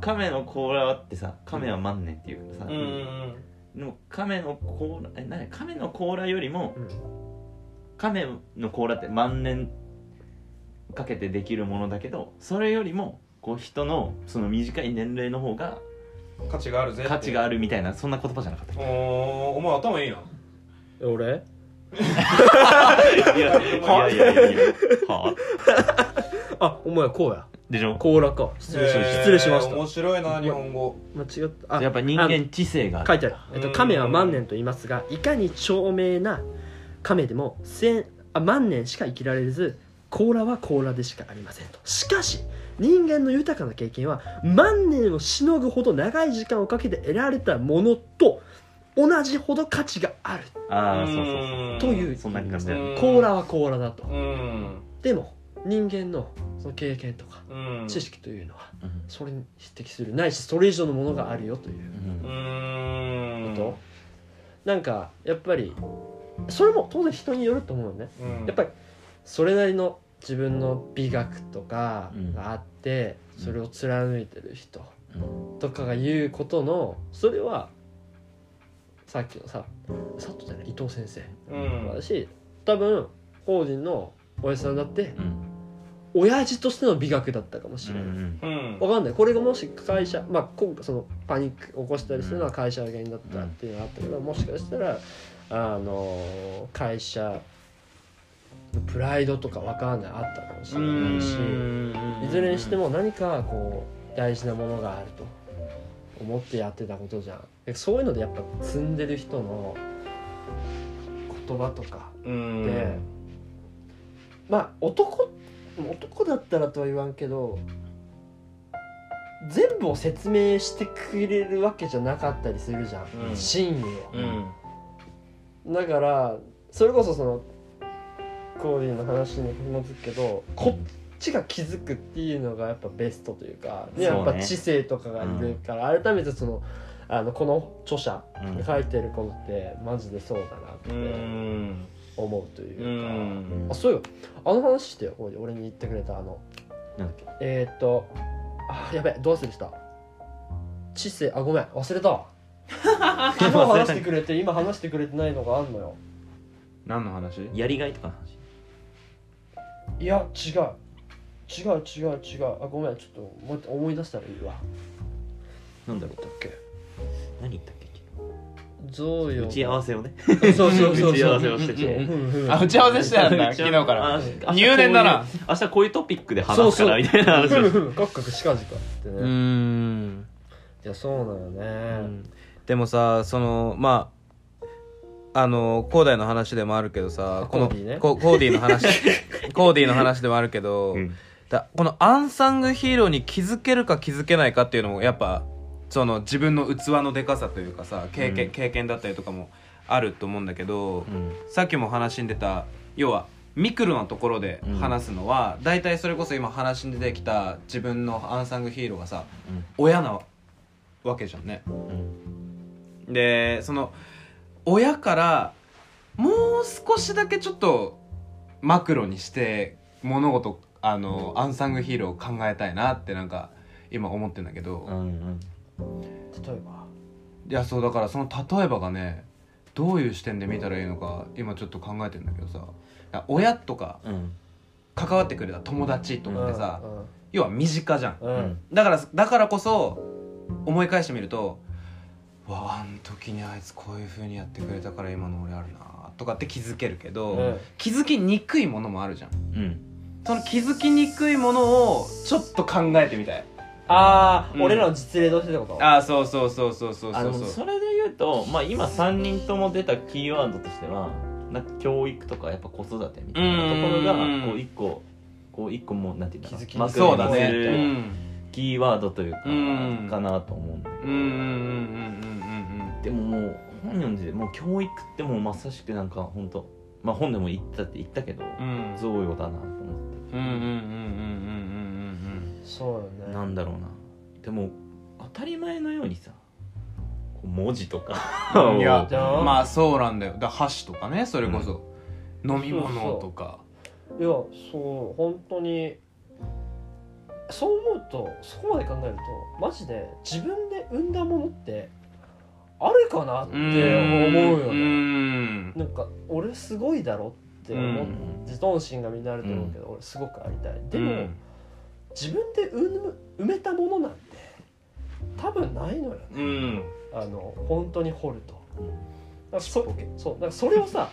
亀の甲羅ってさ亀は万年っていうさ、うん。うんでも亀の甲羅え何？亀の甲羅よりもうん。亀の甲羅って万年かけてできるものだけどそれよりもこう人のその短い年齢の方がうん価値があるぜ価値があるるみたいなそんな言葉じゃなかった。おーお前頭いいな。え俺？いやいやいやいやいや。はあ。[laughs] あお前こうや。でしょ？甲羅か。失礼。しました失礼しました。面白いな日本語。間違ったあやっぱ人あ間知性がある。書いてある、えっと、亀は万年と言いますがいかに長命な亀でも千あ万年しか生きられず甲羅は甲羅でしかありませんと。しかし人間の豊かな経験は万年をしのぐほど長い時間をかけて得られたものと同じほど価値がある。ああそうそうそうというそんな気がするうん甲羅は甲羅だと。うん。でも人間のその経験とかうん。知識というのはうん。それに匹敵するないしそれ以上のものがあるよという。こと、なんかやっぱりそれも当然人によると思うよね。うん。やっぱりそれなりの自分の美学とかうん。があって、それを貫いてる人うん。とかが言うことのそれはさっきのさ佐藤じゃない伊藤先生うん。だし多分法人の親父さんだってうん。親父としての美学だったかもしれない、うんわかんない。これがもし会社まあ今回そのパニック起こしたりするのは会社が原因だったっていうのがあったけど、もしかしたらあの会社のプライドとかわかんないあったかもしれないしいずれにしても何かこう大事なものがあると思ってやってたことじゃん。でそういうのでやっぱ積んでる人の言葉とかうん。で、まあ男男だったらとは言わんけど全部を説明してくれるわけじゃなかったりするじゃん、うん。真意うん。をだからそれこそそのコーディの話に紐づくけどこっちが気づくっていうのがやっぱベストというかやっぱ知性とかがいるから、改めてそのあのこの著者うん。が書いてることってマジでそうだなってうん。思うというか、うん。あそうよ。あの話してよ。俺俺に言ってくれたあの。なんだっけ？えー、っとあやべえどう忘れした？知性あごめん。忘れた。わ [laughs] 今話してくれて今話してくれてないのがあんのよ。何の話？やりがいとかの話？いや違う。違う違う違う。あごめんちょっと思い出したらいいわ。なんだろうだっけ？何言ったっけ？贈与。打ち合わせをね。そうそうそうそう。打ち合わせをしてて。うんあ打ち合わせしてたんだ昨日から。入念だな。明日こういうトピックで話すからみたいな話を。カクカクしかじかってね、うーん。いやそうなのね、でもさそのまああのコーダイの話でもあるけどさこのコーディね。ココーディの話 [laughs] コーディの話でもあるけど、うん。だこのアンサングヒーローに気づけるか気づけないかっていうのもやっぱその自分の器のでかさというかさ経験,、うん。経験だったりとかもあると思うんだけど、うん。さっきも話に出た要はミクロのところで話すのは、大体それこそ今話に出てきた自分のアンサングヒーローがさ親なわけじゃんね。うん。でその親からもう少しだけちょっとマクロにして物事あのアンサングヒーローを考えたいなってなんか今思ってんだけど、うんうん例えば。いやそうだからその例えばがねどういう視点で見たらいいのか今ちょっと考えてんだけどさ。親とかうん。関わってくれた友達とかってさ、うん。要は身近じゃんうん。うん。だからだからこそ思い返してみるとわああん時にあいつこういう風にやってくれたから今の俺あるなとかって気づけるけど、うん気づきにくいものもあるじゃん。うん。その気づきにくいものをちょっと考えてみたい。ああ、うん。俺らの実例としてってこと？ああそうそうそうそうそうあのそう。そうそれで言うと、まあ、今3人とも出たキーワードとしてはなんか教育とかやっぱ子育てみたいなところがうんこう一個こう一個もうなんていうの気づきにくいマクロそうだキーワードというかうん。かなと思うんだけど。うんうんうんうんうんでももう本読んでもう教育ってもうまさしくなんか本当まあ本でも言ったって言ったけどうん。うん贈与だなと思って。うんうんうんうんうんそうよね。なんだろうな。でも当たり前のようにさ文字とか。うんうんいや [laughs] じゃあ？まあそうなんだよ。だ箸とかねそれこそ、飲み物とか。いやそう本当に。そう思うとそこまで考えるとマジで自分で生んだものってあるかなって思うようねん。なんか俺すごいだろって思っうん自尊心がみんなあると思うけど、俺すごくありたい。でも、うん。自分で埋めたものなんて多分ないのよね。うん。あの本当に掘ると。だそそうだからそれをさ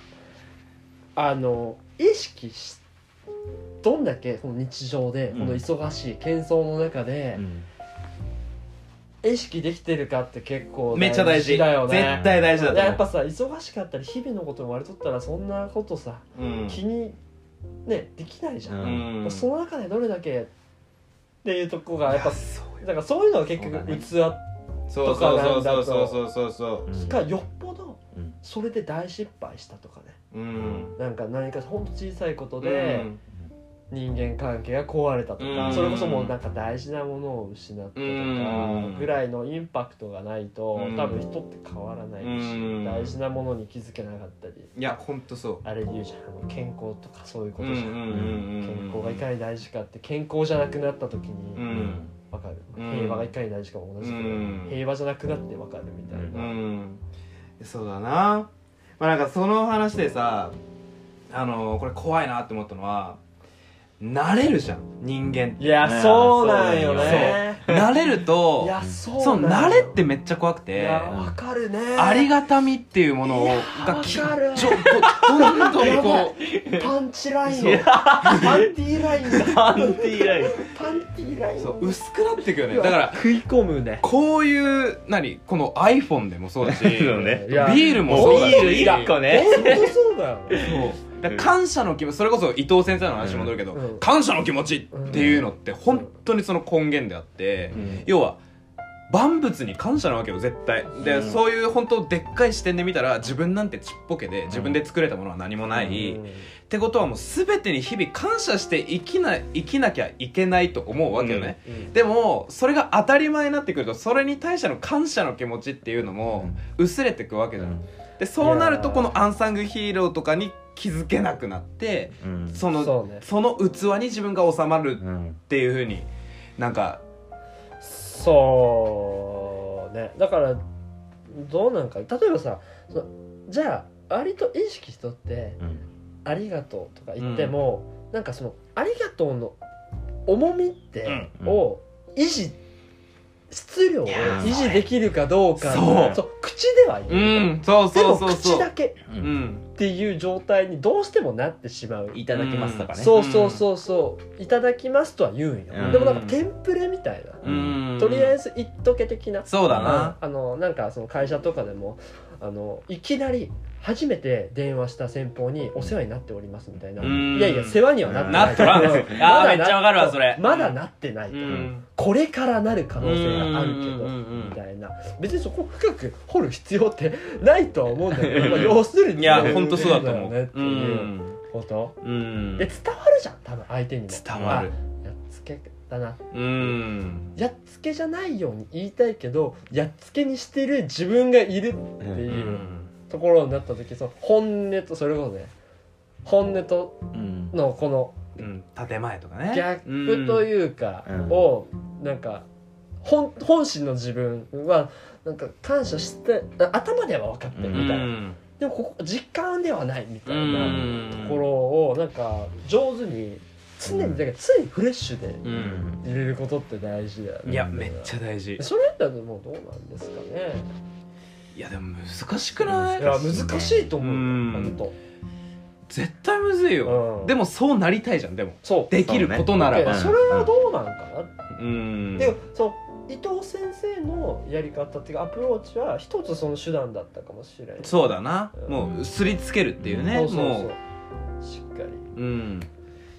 [laughs] あの意識しどんだけこの日常でうんこの忙しい喧騒の中でうん意識できてるかって結構めっちゃ大事。だよね。絶対大事だやっぱさ忙しかったり日々のことを割りとったらそんなことさ、うん、気にねできないじゃん、うん、その中でどれだけっていうとこがやっぱだからそういうのは結局器とかなんだとそうそうそうそうそうかよっぽどそれで大失敗したとかね、うん、なんか何か本当小さいことで、うん。人間関係が壊れたとか、うん。それこそもうなんか大事なものを失ったとうん。かぐらいのインパクトがないとうん。多分人って変わらないしうん。大事なものに気づけなかったり。いやほんとそう。あれ言うじゃんあの健康とかそういうことじゃん。健康がいかに大事かって健康じゃなくなった時うにん。分かる。うん。平和がいかに大事かも同じくうん。平和じゃなくなって分かるみたいな。うん。そうだな。まあなんかその話でさあのこれ怖いなって思ったのは慣れるじゃん人間って。いやね。そうなんよ。ね慣れるといやそうそうなんよ。慣れってめっちゃ怖くいてやわかるね。ありがたみっていうものをがきわかる。ちょどどんどんこうパンチラインを。パンティーライン。がパンティーライン。パンティーライン。そう薄くなっていくよね。だから食い込むね。こういう何この iPhone でもそうだしビールもそうだし。ビール一個ね。そうだよ。そう感謝の気持ちそれこそ伊藤先生の話に戻るけど、うん。感謝の気持ちっていうのって本当にその根源であって、うん。要は万物に感謝なわけよ絶対。で、うん。そういう本当でっかい視点で見たら自分なんてちっぽけで自分で作れたものは何もない、うん。ってことはもう全てに日々感謝して生きな生きなきゃいけないと思うわけよね、うん。でもそれが当たり前になってくるとそれに対しての感謝の気持ちっていうのも薄れてくわけじゃん、でそうなるとこのアンサングヒーローとかに気づけなくなってうん。そのそうね。その器に自分が収まるうんっていうふうになんかそうね。だからどうなんか。例えばさじゃあ割と意識しとってうん「ありがとう」とか言っても、なんかその「ありがとう」の重みって、うん。を維持質量を維持できるかどうかそう。口では言う、うんそうでもそう。そう口だけうっていう状態にどうしてもなってしまう。いただきますとかね。そうそうそうそう。いただきますとは言うんよ、うん。でもなんかテンプレみたいな、うん。とりあえず言っとけ的な。そうだな。あのなんかその会社とかでもあのいきなり初めて電話した先方に「お世話になっております」みたいな「うん。いやいや世話にはなってない」なっとらんうんあーまだめっちゃわかるわそれ。まだなってないと、う。ん。これからなる可能性があるけどみたいな。別にそこ深く掘る必要ってないとは思うんだけど、まあ、要するにいやほんとそうだと思うねってういうんこと、うん。で伝わるじゃん多分相手にも。伝わる。あやっつけだな。うん。やっつけじゃないように言いたいけどやっつけにしてる自分がいるってう。いううんところになった時その本音とそれこそね本音とうん。のこのうん建前とかね。ギャップというかうん。をなんか本本心の自分はなんか感謝してあ頭では分かってるみたいな、うん。でもここ実感ではないみたいなうん。ところをなんか上手に常にだから常にフレッシュでうん。入れることって大事だよね。いやめっちゃ大事。それだともうどうなんですかねいやでも難しくない？いや難しいと思ううん。本当。絶対むずいよ。うん。でもそうなりたいじゃんでも。そう。できることならば。でそれはどうなんかな？うん。でその伊藤先生のやり方っていうかアプローチは一つその手段だったかもしれない。そうだな。うん。もうすりつけるっていうね。そうそうそう。もしっかり。ううん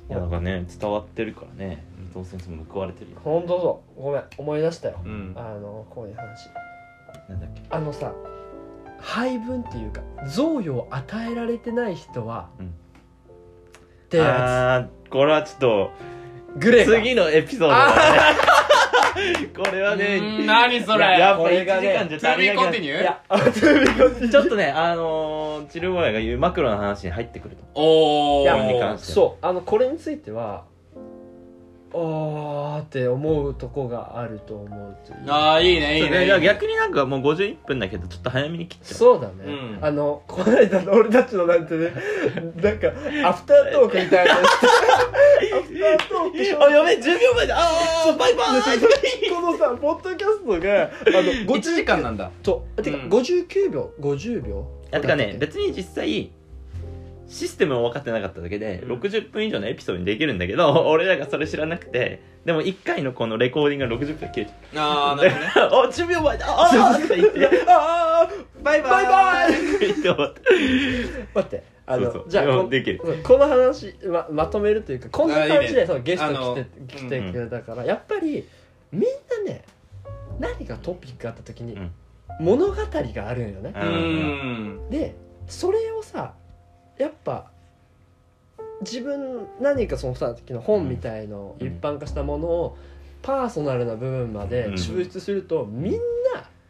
いやなんかね伝わってるからね。伊藤先生も報われてるよ。本当そう。ごめん思い出したよ。うん。あのこういう話なんだっけ？あのさ配分っていうか贈与を与えられてない人は、うん。ってやあーこれはちょっとつグレーが次のエピソードだね。[laughs] これはねうん何それ？やっぱ1これがね時間じゃ足りなくなるい [laughs] ちょっとね [laughs] あのー、チルボヤが言うマクロの話に入ってくると。おおいやこれに関しては。そうあのこれについてはあーって思うとこがあると思うという。ああいいねいいねいいね。逆になんかもう51分だけどちょっと早めに切っちゃう。そうだね、うんあのこの間の俺たちのなんてね [laughs] なんかアフタートークみたいな。のしてアフタートークしようあやべえ10秒前だ。あーバイバイ。このさポッドキャストがあの1時間なんだ。とてかうん。59秒50秒。あてかね別に実際システムを分かってなかっただけで、うん。60分以上のエピソードにできるんだけど [laughs] 俺らがそれ知らなくてでも1回のこのレコーディングが60分切れちああなるほどね。ゃうあ10秒前だ。ああとか言って。ああバイバイ。バイ言って終わった。待ってあのそうそう。じゃあここの話ままとめるというかこんな感じでそうゲスト来て来てくれたから、やっぱりみんなね何かトピックがあった時に、うん。物語があるんよね、でそれをさやっぱ自分何かそのさっきの本みたいのうん。一般化したものをパーソナルな部分までうん。抽出すると、みんな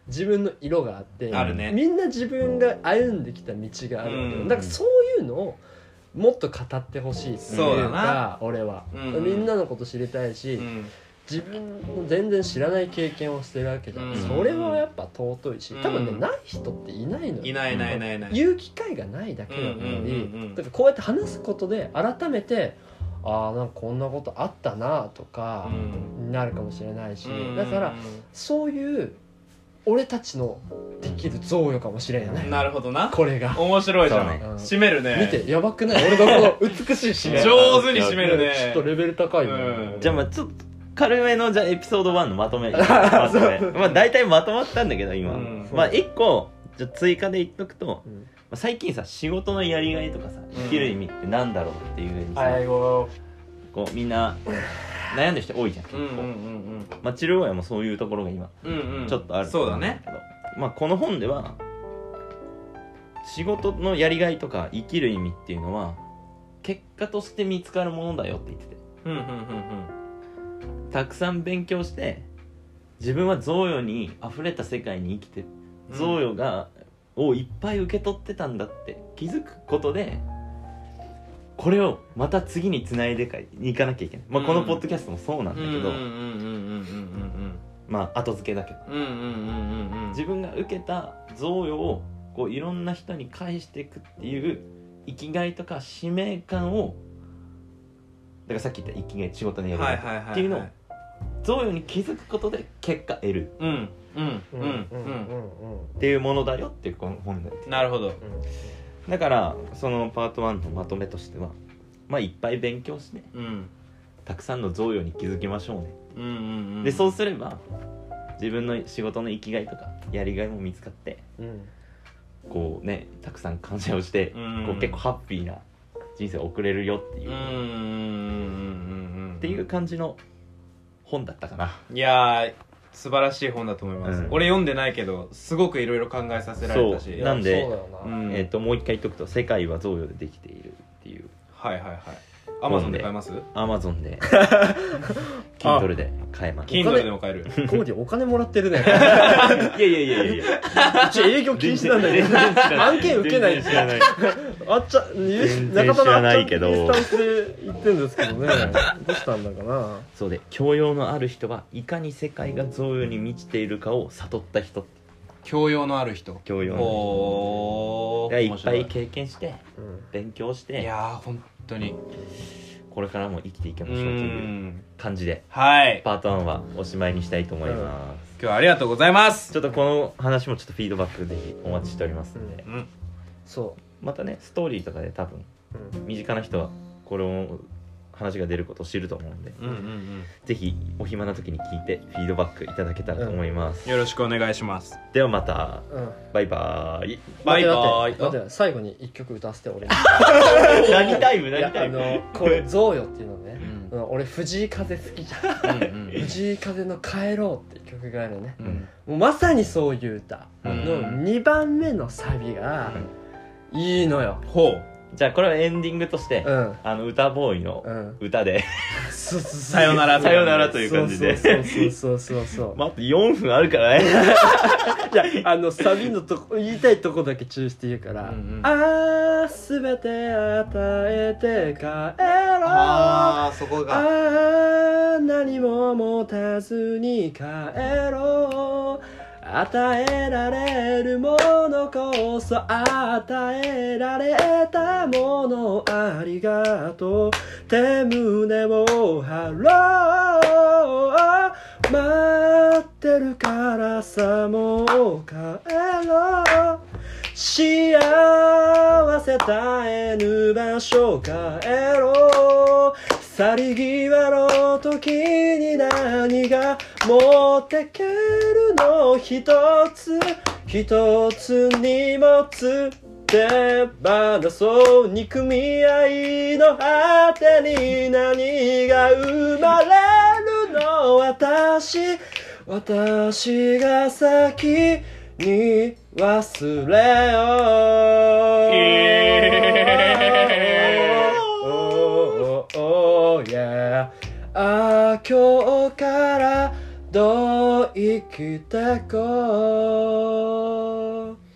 自分の色があってね。みんな自分が歩んできた道があるわうん。だからそういうのをもっと語ってほしいっていうかな。俺は、うん。みんなのこと知りたいし、うん自分の全然知らない経験をしてるわけじゃん、うん。それはやっぱ尊いし多分ね、うんない人っていないのよ。いないいないいないいない。言う機会がないだけなのに、うんうんうんうん。だからこうやって話すことで改めてああなんかこんなことあったなとかうん。になるかもしれないし、うんだからそういう俺たちのできる贈与かもしれんよね、なるほどな。これが。面白いじゃん。そうね。締めるね。見てやばくない？俺のこの美しい締め。[laughs] 上手に締めるね。ちょっとレベル高いね、うん。じゃあまあちょっと軽めのじゃあエピソード1のまとめ。まとめまあ大体まとまったんだけど今、うん。まあ1個じゃあ追加で言っとくと、うん。まあ最近さ仕事のやりがいとかさ生きる意味ってなんだろうっていうふうにさ、こうみんな悩んでる人多いじゃん、うんうんうんまあ治療親もそういうところが今うんうん。うんちょっとあるとそうだね。まあこの本では仕事のやりがいとか生きる意味っていうのは結果として見つかるものだよって言ってて。うんうんうんたくさん勉強して自分は贈与に溢れた世界に生きてるうん。贈与が、をいっぱい受け取ってたんだって気づくことでこれをまた次につないでかに行かなきゃいけない、まあ、このポッドキャストもそうなんだけど、まあ後付けだけど。自分が受けた贈与をこういろんな人に返していくっていう生きがいとか使命感をだからさっき言った生きがい仕事のやりがいはいはいはいはい。っていうのを贈与に気づくことで結果得る。うんうんうんうんうん。うんっていうものだよっていうこの本だよ。なるほど。だからそのパート1のまとめとしてはまあいっぱい勉強してうん。たくさんの贈与に気づきましょうね。うんうんうん。でそうすれば自分の仕事の生きがいとかやりがいも見つかってうん。こうねたくさん感謝をしてうん。こう結構ハッピーな人生を送れるよっていう。うんうんうんうんうん。っていう感じの本だったかな。いやー素晴らしい本だと思います、うん。俺読んでないけどすごくいろいろ考えさせられたし。そう。なんでそうだよな、うんえー、ともう一回言っとくと「世界は贈与でできている」っていう。はいはいはいアマゾンで。買えます？アマゾンで。[laughs] Kindle で買えます。い Kindle でも買える。コーディお金もらってるね。や [laughs] いやいやいやいや。うち営業禁止なんだけど。案件受けない。全然知らない。あっちゃ中田のあっちゃんけどスタンスで言ってるんですけどね。[laughs] どうしたんだかな。そうで教養のある人はいかに世界が贈与に満ちているかを悟った人。教養のある人。教養の。おがいっぱいい。経験してうん。勉強して。いやー本当に。これからも生きていきうましょうというん感じで。はい。パート1はおしまいにしたいと思います、今日はありがとうございます。ちょっとこの話もちょっとフィードバックぜひお待ちしておりますんで、うん。そまたねストーリーとかで多分う、うん。身近な人はこれを話が出ることを知ると思うんでうんうんぜひお暇な時に聞いてフィードバックいただけたらと思います、うんよろしくお願いします。ではまた。うん。バイバーイ。バイバイ。待って待って最後に一曲歌わせて俺。に [laughs] 何タイム？何タイム？あのこれ贈与っていうのね、うん。うん俺藤井風好きじゃん。うんうん藤井風の「帰ろう」っていう曲があるね。うん。もうまさにそういう歌うのん。2番目のサビがいいのよ。ほうじゃあこれはエンディングとして、うん。あの歌ボーイのうん。歌で、そうそう。そうさよならさよならという感じで。そうそうそうそう。そうまあ、あと4分あるからね。[laughs] いやあのサビのとこ言いたいとこだけ注意して言うから「うんうん。ああすべて与えて帰ろう」ああそこが。ああ何も持たずに帰ろう与えられるものこそ与えられたものありがとう。手胸を張ろう。待ってるからさもう帰ろう。幸せ絶えぬ場所帰ろう。去り際の時に何が持ってけるの？一つ一つ荷物手放そう憎み合いの果てに何が生まれるの？私私が先に忘れよう、[laughs] oh, yeah. ああ今日からどう生きてこう。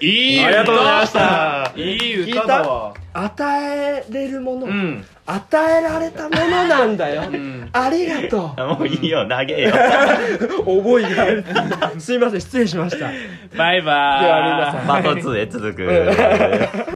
いいありがとうございました。いい歌だわ。与えれるもの、うん。与えられたものなんだよ、ん。ありがとう。もういいよ。投げよ。[laughs] 覚えがあるすいません失礼しました。バイバーイ。では皆さん。パート2へ続く [laughs]